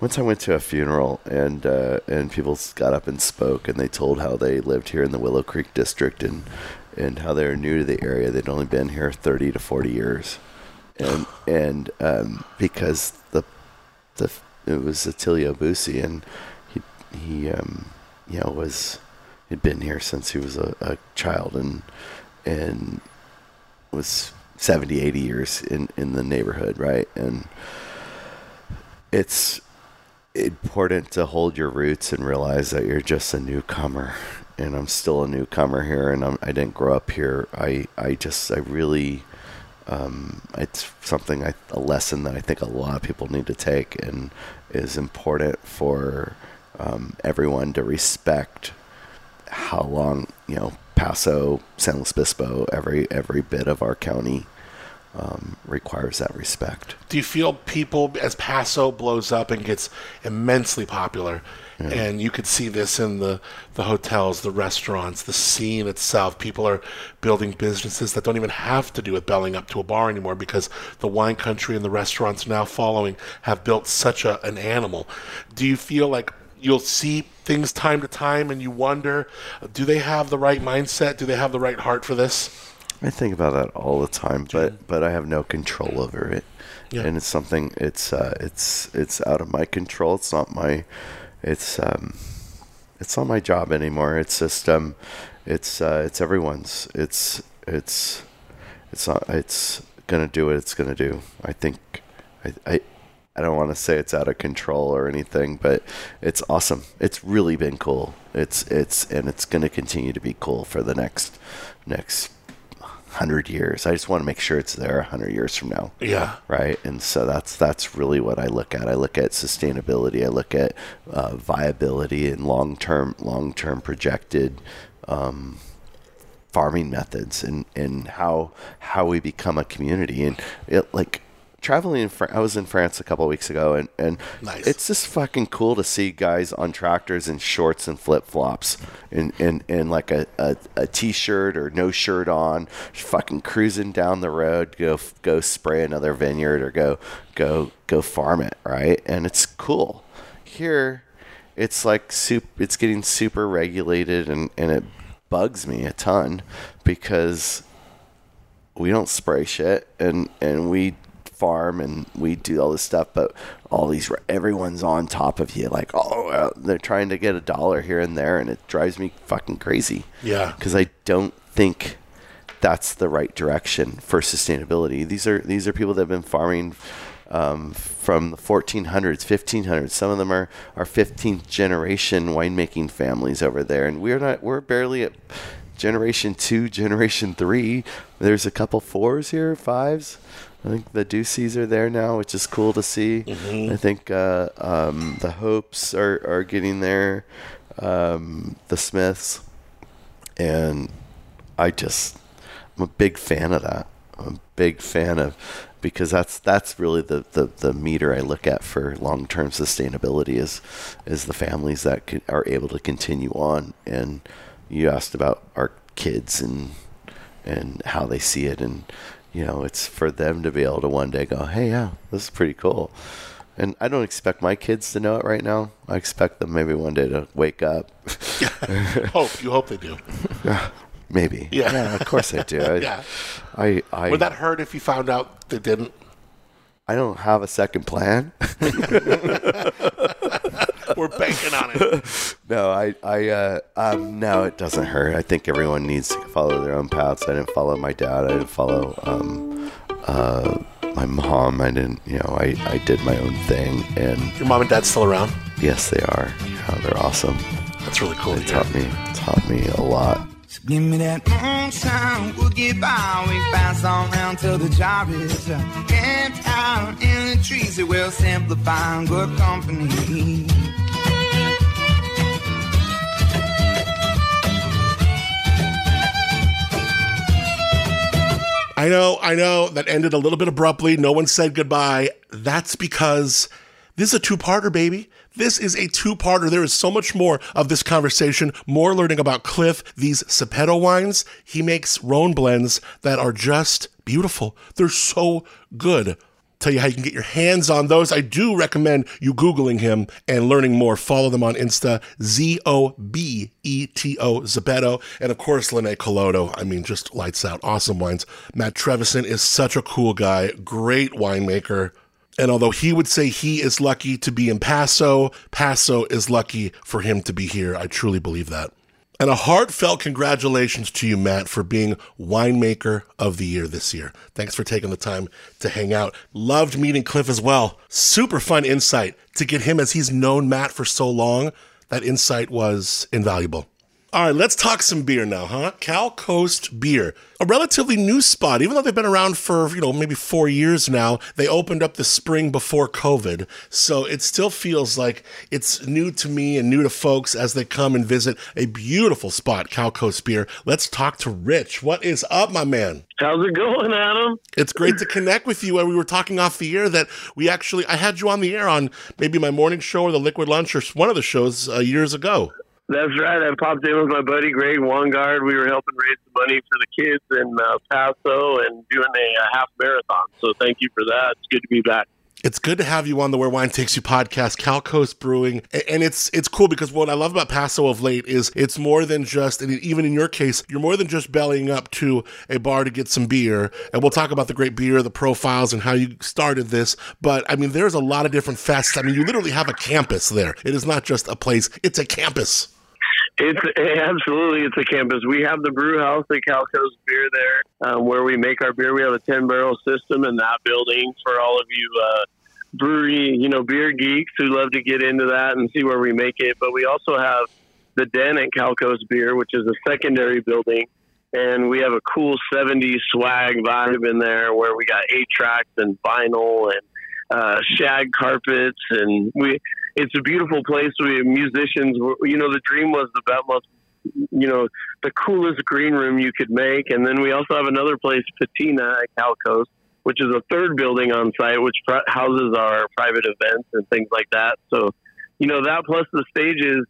one time went to a funeral and uh, and people got up and spoke and they told how they lived here in the Willow Creek district and and how they're new to the area. They'd only been here thirty to forty years, and and um, because the the it was Attilio Busi and he he um you know was he'd been here since he was a, a child and and was 70 80 years in in the neighborhood right? And it's important to hold your roots and realize that you're just a newcomer. And I'm still a newcomer here and I'm, I didn't grow up here. I I just I really um, it's something I, a lesson that I think a lot of people need to take and is important for um, everyone to respect how long you know Paso, San Luis Obispo, every every bit of our county um, requires that respect. Do you feel people as Paso blows up and gets immensely popular, and you could see this in the the hotels, the restaurants, the scene itself? People are building businesses that don't even have to do with belling up to a bar anymore because the wine country and the restaurants now following have built such a, an animal. Do you feel like you'll see things time to time and you wonder, do they have the right mindset? Do they have the right heart for this? I think about that all the time, but but I have no control over it, Yeah. and it's something it's uh, it's it's out of my control. It's not my it's um it's not my job anymore. It's just um it's uh, it's everyone's. It's it's it's not it's gonna do what it's gonna do. I think I I I don't want to say it's out of control or anything, but it's awesome. It's really been cool. It's it's and it's going to continue to be cool for the next next hundred years. I just want to make sure it's there hundred years from now. Yeah. Right. And so that's that's really what I look at. I look at sustainability. I look at uh, viability and long term long term projected. Um, farming methods and, and how how we become a community and it like traveling in Fr- I was in France a couple of weeks ago and, and Nice. it's just fucking cool to see guys on tractors in shorts and flip flops and, and, and like a, a, a t-shirt or no shirt on fucking cruising down the road go go spray another vineyard or go go go farm it right and it's cool here it's like soup it's getting super regulated and, and it bugs me a ton because we don't spray shit and and we farm and we do all this stuff but all these everyone's on top of you like oh uh, they're trying to get a dollar here and there and it drives me fucking crazy Yeah. because i don't think that's the right direction for sustainability these are these are people that have been farming um, from the 1400s 1500s some of them are are 15th generation winemaking families over there and we're not we're barely at generation two, generation three. There's a couple fours here, fives. I think the Dusis are there now, which is cool to see. I think uh, um, the Hopes are, are getting there, um, the Smiths, and I just I'm a big fan of that. I'm a big fan of because that's that's really the, the, the meter I look at for long term sustainability is is the families that can, are able to continue on. And you asked about our kids and and how they see it, and you know it's for them to be able to one day go, hey, yeah, this is pretty cool. And I don't expect my kids to know it right now. I expect them maybe one day to wake up. Hope you hope they do. maybe. Yeah. of course I do. I, Yeah. I, I, Would that hurt if you found out they didn't? I don't have a second plan. We're banking on it. no, I, I, uh, um, no, it doesn't hurt. I think everyone needs to follow their own paths. I didn't follow my dad. I didn't follow, um, uh, my mom. I didn't, you know, I, I did my own thing. And Your mom and dad still around? yes, they are. Yeah, they're awesome. That's really cool. They to hear. taught me, taught me a lot. So give me that moonshine, we'll get by. We pass on round till the job is uh, camped out in the trees. It will simplify good company. I know, I know that ended a little bit abruptly. No one said goodbye. That's because this is a two parter, baby. This is a two parter. There is so much more of this conversation, more learning about Cliff, these Zobeto wines. He makes Rhone blends that are just beautiful. They're so good. Tell you how you can get your hands on those. I do recommend you Googling him and learning more. Follow them on Insta, Z O B E T O, Zobeto. And of course, Linne Calodo. I mean, just lights out. Awesome wines. Matt Trevisan is such a cool guy, great winemaker. And although he would say he is lucky to be in Paso, Paso is lucky for him to be here. I truly believe that. And a heartfelt congratulations to you, Matt, for being Winemaker of the Year this year. Thanks for taking the time to hang out. Loved meeting Cliff as well. Super fun insight to get him as he's known Matt for so long. That insight was invaluable. All right, let's talk some beer now, huh? Cal Coast Beer, a relatively new spot, even though they've been around for, you know, maybe four years now. They opened up the spring before COVID. So it still feels like it's new to me and new to folks as they come and visit a beautiful spot, Cal Coast Beer. Let's talk to Rich. What is up, my man? How's it going, Adam? It's great to connect with you. And we were talking off the air that we actually, I had you on the air on maybe my morning show or the Liquid Lunch or one of the shows uh, years ago. That's right. I popped in with my buddy Greg Wongard. We were helping raise the money for the kids in uh, Paso and doing a, uh half marathon. So thank you for that. It's good to be back. It's good to have you on the Where Wine Takes You podcast, Cal Coast Brewing, and it's it's cool because what I love about Paso of late is it's more than just, and even in your case, you're more than just bellying up to a bar to get some beer. And we'll talk about the great beer, the profiles, and how you started this. But I mean, there's a lot of different fests. I mean, you literally have a campus there. It is not just a place; it's a campus. It's absolutely it's a campus. We have the brew house at Cal Coast Beer there, um, where we make our beer. We have a ten barrel system in that building for all of you uh, brewery, you know, beer geeks who love to get into that and see where we make it. But we also have the Den at Cal Coast Beer, which is a secondary building. And we have a cool 70s swag vibe in there where we got eight tracks and vinyl and uh, shag carpets. And we, it's a beautiful place. We have musicians. You know, the dream was the most you know, the coolest green room you could make. And then we also have another place, Patina at Cal Coast, which is a third building on site, which houses our private events and things like that. So, you know, that plus the stages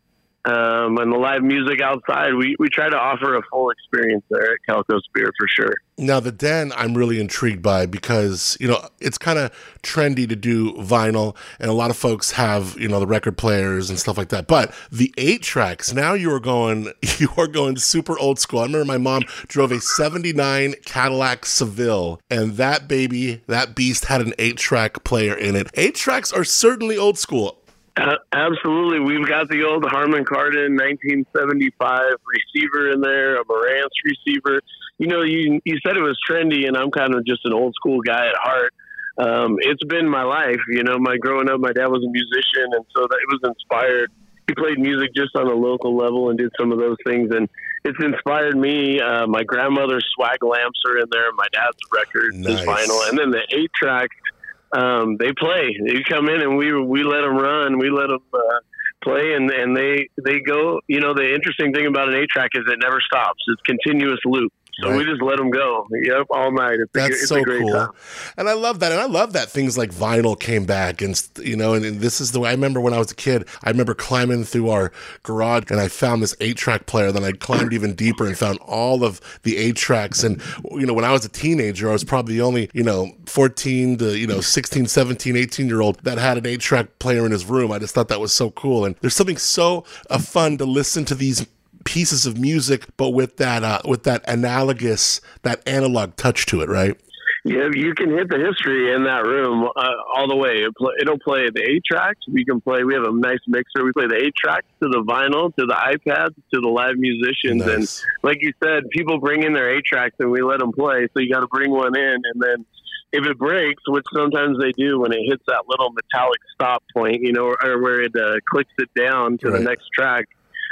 um, and the live music outside, we, we try to offer a full experience there at Cal Coast Beer for sure. Now, the Den, I'm really intrigued by because, you know, it's kind of trendy to do vinyl, and a lot of folks have, you know, the record players and stuff like that. But the eight tracks, now you are going, you are going super old school. I remember my mom drove a 79 Cadillac Seville, and that baby, that beast had an eight track player in it. Eight tracks are certainly old school. Uh, absolutely. We've got the old Harman Kardon 1975 receiver in there, a Marantz receiver. You know, you, you said it was trendy, and I'm kind of just an old school guy at heart. Um, it's been my life. You know, my growing up, my dad was a musician, and so that it was inspired. He played music just on a local level and did some of those things, and it's inspired me. Uh, my grandmother's swag lamps are in there, my dad's records, nice. his vinyl, and then the eight tracks um, they play. They come in and we we let them run. We let them uh, play, and and they they go. You know, the interesting thing about an eight track is it never stops. It's continuous loop. So right. we just let them go. Yep, all night. It's That's a, so cool. Time. And I love that. And I love that things like vinyl came back. And, you know, and, and, this is the way I remember when I was a kid, I remember climbing through our garage and I found this eight track player. Then I climbed even deeper and found all of the eight tracks. And, you know, when I was a teenager, I was probably the only, you know, 14 to, you know, 16, 17, 18 year old that had an eight track player in his room. I just thought that was so cool. And there's something so uh, fun to listen to these pieces of music, but with that uh, with that analogous, that analog touch to it, right? Yeah, you can hit the history in that room uh, all the way. It it'll play the eight tracks. We can play. We have a nice mixer. We play the eight tracks to the vinyl, to the iPads, to the live musicians, nice. and like you said, people bring in their eight tracks and we let them play. So you got to bring one in, and then if it breaks, which sometimes they do when it hits that little metallic stop point, you know, or, or where it uh, clicks it down to right. the next track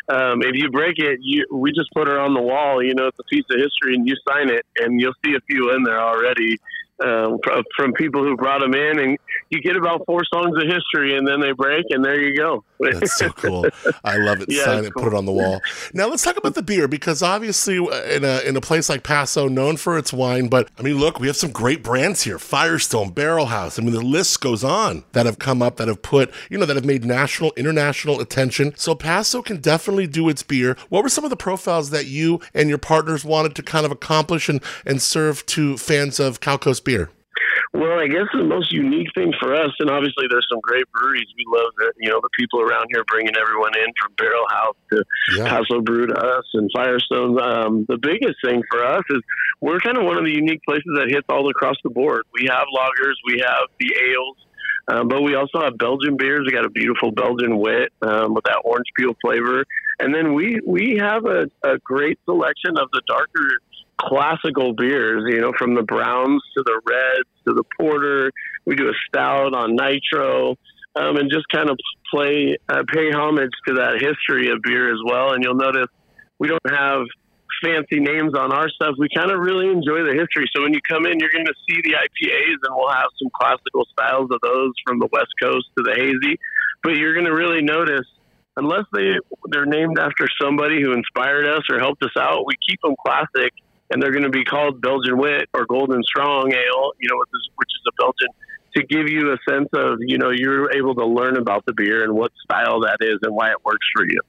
um, if you break it, you we just put her on the wall. You know, it's a piece of history, and you sign it, and you'll see a few in there already um, from people who brought them in, and you get about four songs of history, and then they break, and there you go. That's so cool. I love it. Yeah, Sign it, cool. put it on the wall. Now let's talk about the beer because obviously uh, in a in a place like Paso, known for its wine, but I mean, look, we have some great brands here: Firestone, Barrel House. I mean, the list goes on that have come up that have put you know that have made national, international attention. So Paso can definitely do its beer. What were some of the profiles that you and your partners wanted to kind of accomplish and and serve to fans of Cal Coast beer? Well, I guess the most unique thing for us, and obviously there's some great breweries. We love that, you know, the people around here bringing everyone in from Barrel House to yeah. Paso Brew to us and Firestone. Um, the biggest thing for us is we're kind of one of the unique places that hits all across the board. We have lagers, we have the ales, um, but we also have Belgian beers. We got a beautiful Belgian wit um, with that orange peel flavor, and then we we have a, a great selection of the darker classical beers, you know, from the browns to the reds to the porter. We do a stout on nitro, um, and just kind of play uh, pay homage to that history of beer as well. And you'll notice we don't have fancy names on our stuff. We kind of really enjoy the history. So when you come in, you're going to see the IPAs, and we'll have some classical styles of those from the West Coast to the hazy. But you're going to really notice unless they they're named after somebody who inspired us or helped us out, we keep them classic and they're going to be called Belgian Wit or Golden Strong Ale, you know, which is a Belgian, to give you a sense of, you know, you're able to learn about the beer and what style that is and why it works for you.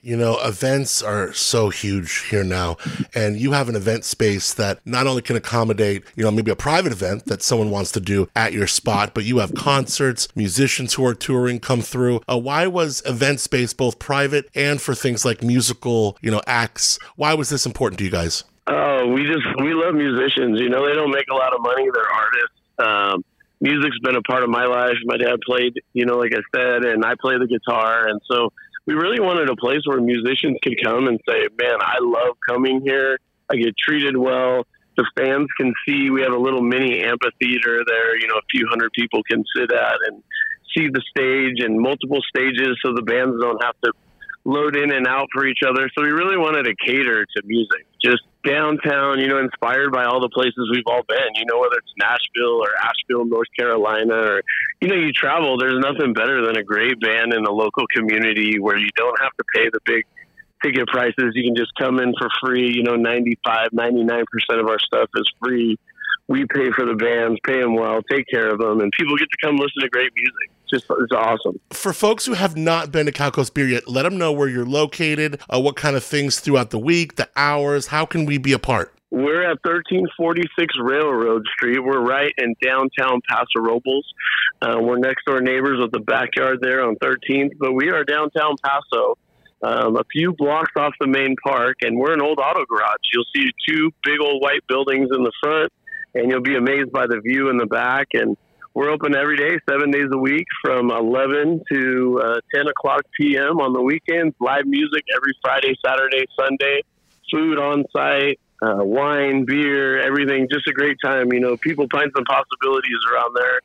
You know, events are so huge here now, and you have an event space that not only can accommodate, you know, maybe a private event that someone wants to do at your spot, but you have concerts, musicians who are touring come through. Uh, why was event space both private and for things like musical, you know, acts? Why was this important to you guys? Oh, we just we love musicians. You know, they don't make a lot of money. They're artists. Um, music's been a part of my life. My dad played, you know, like I said, and I play the guitar, and so we really wanted a place where musicians could come and say, "Man, I love coming here. I get treated well." the fans can see. We have a little mini amphitheater there. You know, a few hundred people can sit at and see the stage and multiple stages, so the bands don't have to load in and out for each other. So we really wanted to cater to music, just downtown, you know, inspired by all the places we've all been, you know, whether it's Nashville or Asheville, North Carolina, or, you know, you travel, there's nothing better than a great band in the local community where you don't have to pay the big ticket prices. You can just come in for free. You know, 95, 99% of our stuff is free. We pay for the bands, pay them well, take care of them, and people get to come listen to great music. It's just it's awesome. For folks who have not been to Cal Coast Beer yet, let them know where you're located, uh, what kind of things throughout the week, the hours. How can we be a part? We're at 1346 Railroad Street. We're right in downtown Paso Robles. Uh, we're next door neighbors with the backyard there on 13th, but we are downtown Paso um, a few blocks off the main park, and we're an old auto garage. You'll see two big old white buildings in the front, and you'll be amazed by the view in the back. And we're open every day, seven days a week, from 11 to uh, 10 o'clock p.m. on the weekends. Live music every Friday, Saturday, Sunday. Food on site, uh, wine, beer, everything. Just a great time. You know, people find some possibilities around there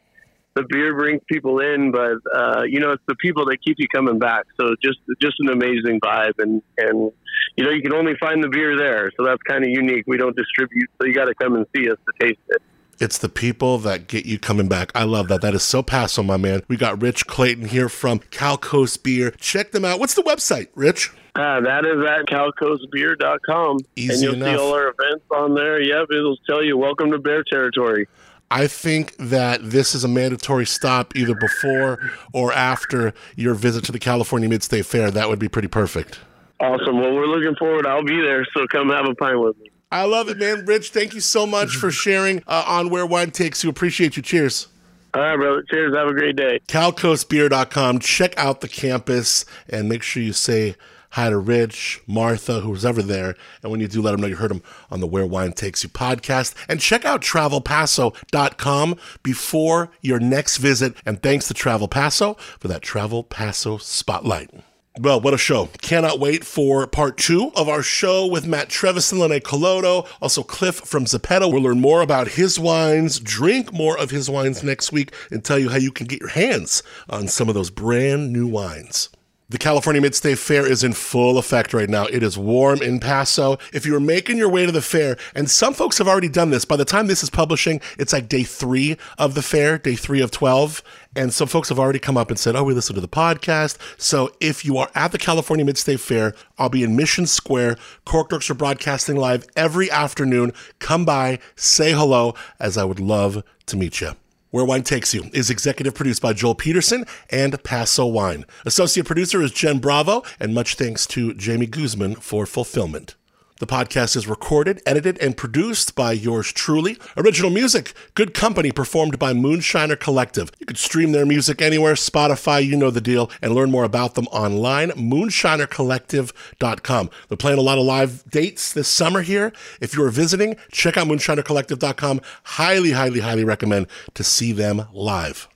the beer brings people in, but uh, you know it's the people that keep you coming back. So just just an amazing vibe, and and you know you can only find the beer there, so that's kind of unique. We don't distribute, so you got to come and see us to taste it. It's the people that get you coming back. I love that. That is so Paso, my man. We got Rich Clayton here from Cal Coast Beer. Check them out. What's the website, Rich? Uh, that is at calcoastbeer.com. Easy and you'll enough. see all our events on there. Yep, it'll tell you welcome to Bear Territory. I think that this is a mandatory stop either before or after your visit to the California Mid State Fair. That would be pretty perfect. Awesome. Well, we're looking forward. I'll be there, so come have a pint with me. I love it, man. Rich, thank you so much for sharing uh, on Where Wine Takes You. Appreciate you. Cheers. All right, brother. Cheers. Have a great day. CalCoastBeer.com. Check out the campus and make sure you say hi to Rich, Martha, who's ever there. And when you do, let them know you heard them on the Where Wine Takes You podcast. And check out travelpaso.com before your next visit. And thanks to Travel Paso for that Travel Paso spotlight. Well, what a show. Cannot wait for part two of our show with Matt Trevis and Linne Calodo. Also, Cliff from Zobeto. We'll learn more about his wines, drink more of his wines next week, and tell you how you can get your hands on some of those brand new wines. The California Mid-State Fair is in full effect right now. It is warm in Paso. If you're making your way to the fair, and some folks have already done this, by the time this is publishing, it's like day three of the fair, day three of 12. And some folks have already come up and said, Oh, we listened to the podcast. So if you are at the California Mid-State Fair, I'll be in Mission Square. Cork Dorks are broadcasting live every afternoon. Come by, say hello, as I would love to meet you. Where Wine Takes You is executive produced by Joel Peterson and Paso Wine. Associate producer is Jen Bravo, and much thanks to Jamie Guzman for fulfillment. The podcast is recorded, edited, and produced by yours truly. Original music, Good Company, performed by Moonshiner Collective. You can stream their music anywhere, Spotify, you know the deal, and learn more about them online, moonshinercollective.com. They're playing a lot of live dates this summer here. If you're visiting, check out moonshinercollective.com. Highly, highly, highly recommend to see them live.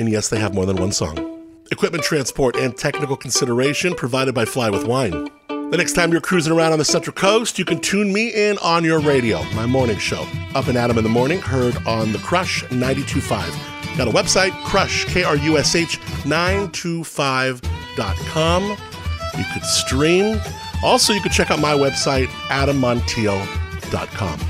And yes, they have more than one song. Equipment transport and technical consideration provided by Fly with Wine. The next time you're cruising around on the Central Coast, you can tune me in on your radio, my morning show. Up and Adam in the Morning, heard on the Crush 92.5. Got a website, Crush, K R U S H 925.com. You could stream. Also, you could check out my website, adammontiel.com.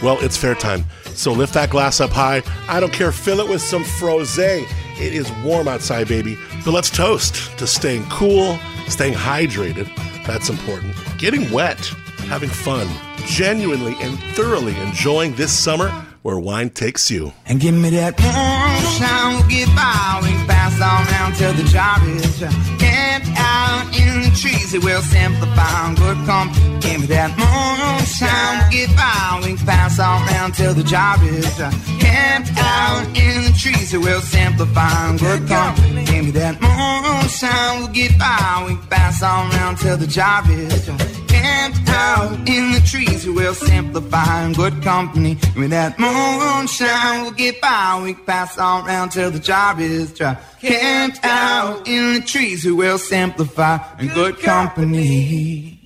Well, it's fair time. So lift that glass up high. I don't care, fill it with some frosé. It is warm outside, baby. But let's toast to staying cool, staying hydrated. That's important. Getting wet, having fun, genuinely and thoroughly enjoying this summer where wine takes you. And give me that moonshine, we'll get by. We can pass on down till the job is camped out in the trees. It will simplify on good company. Give me that moonshine, we'll get by. We pass on down till the job is camped out in the trees. It will simplify on good company. Give me that moonshine, we'll get by. We pass on down till the job is camped out in the trees. It will simplify in good company. Me that moonshine, we'll get by. We pass all round till the job is dry. Camped out in the trees, we will simplify in good company.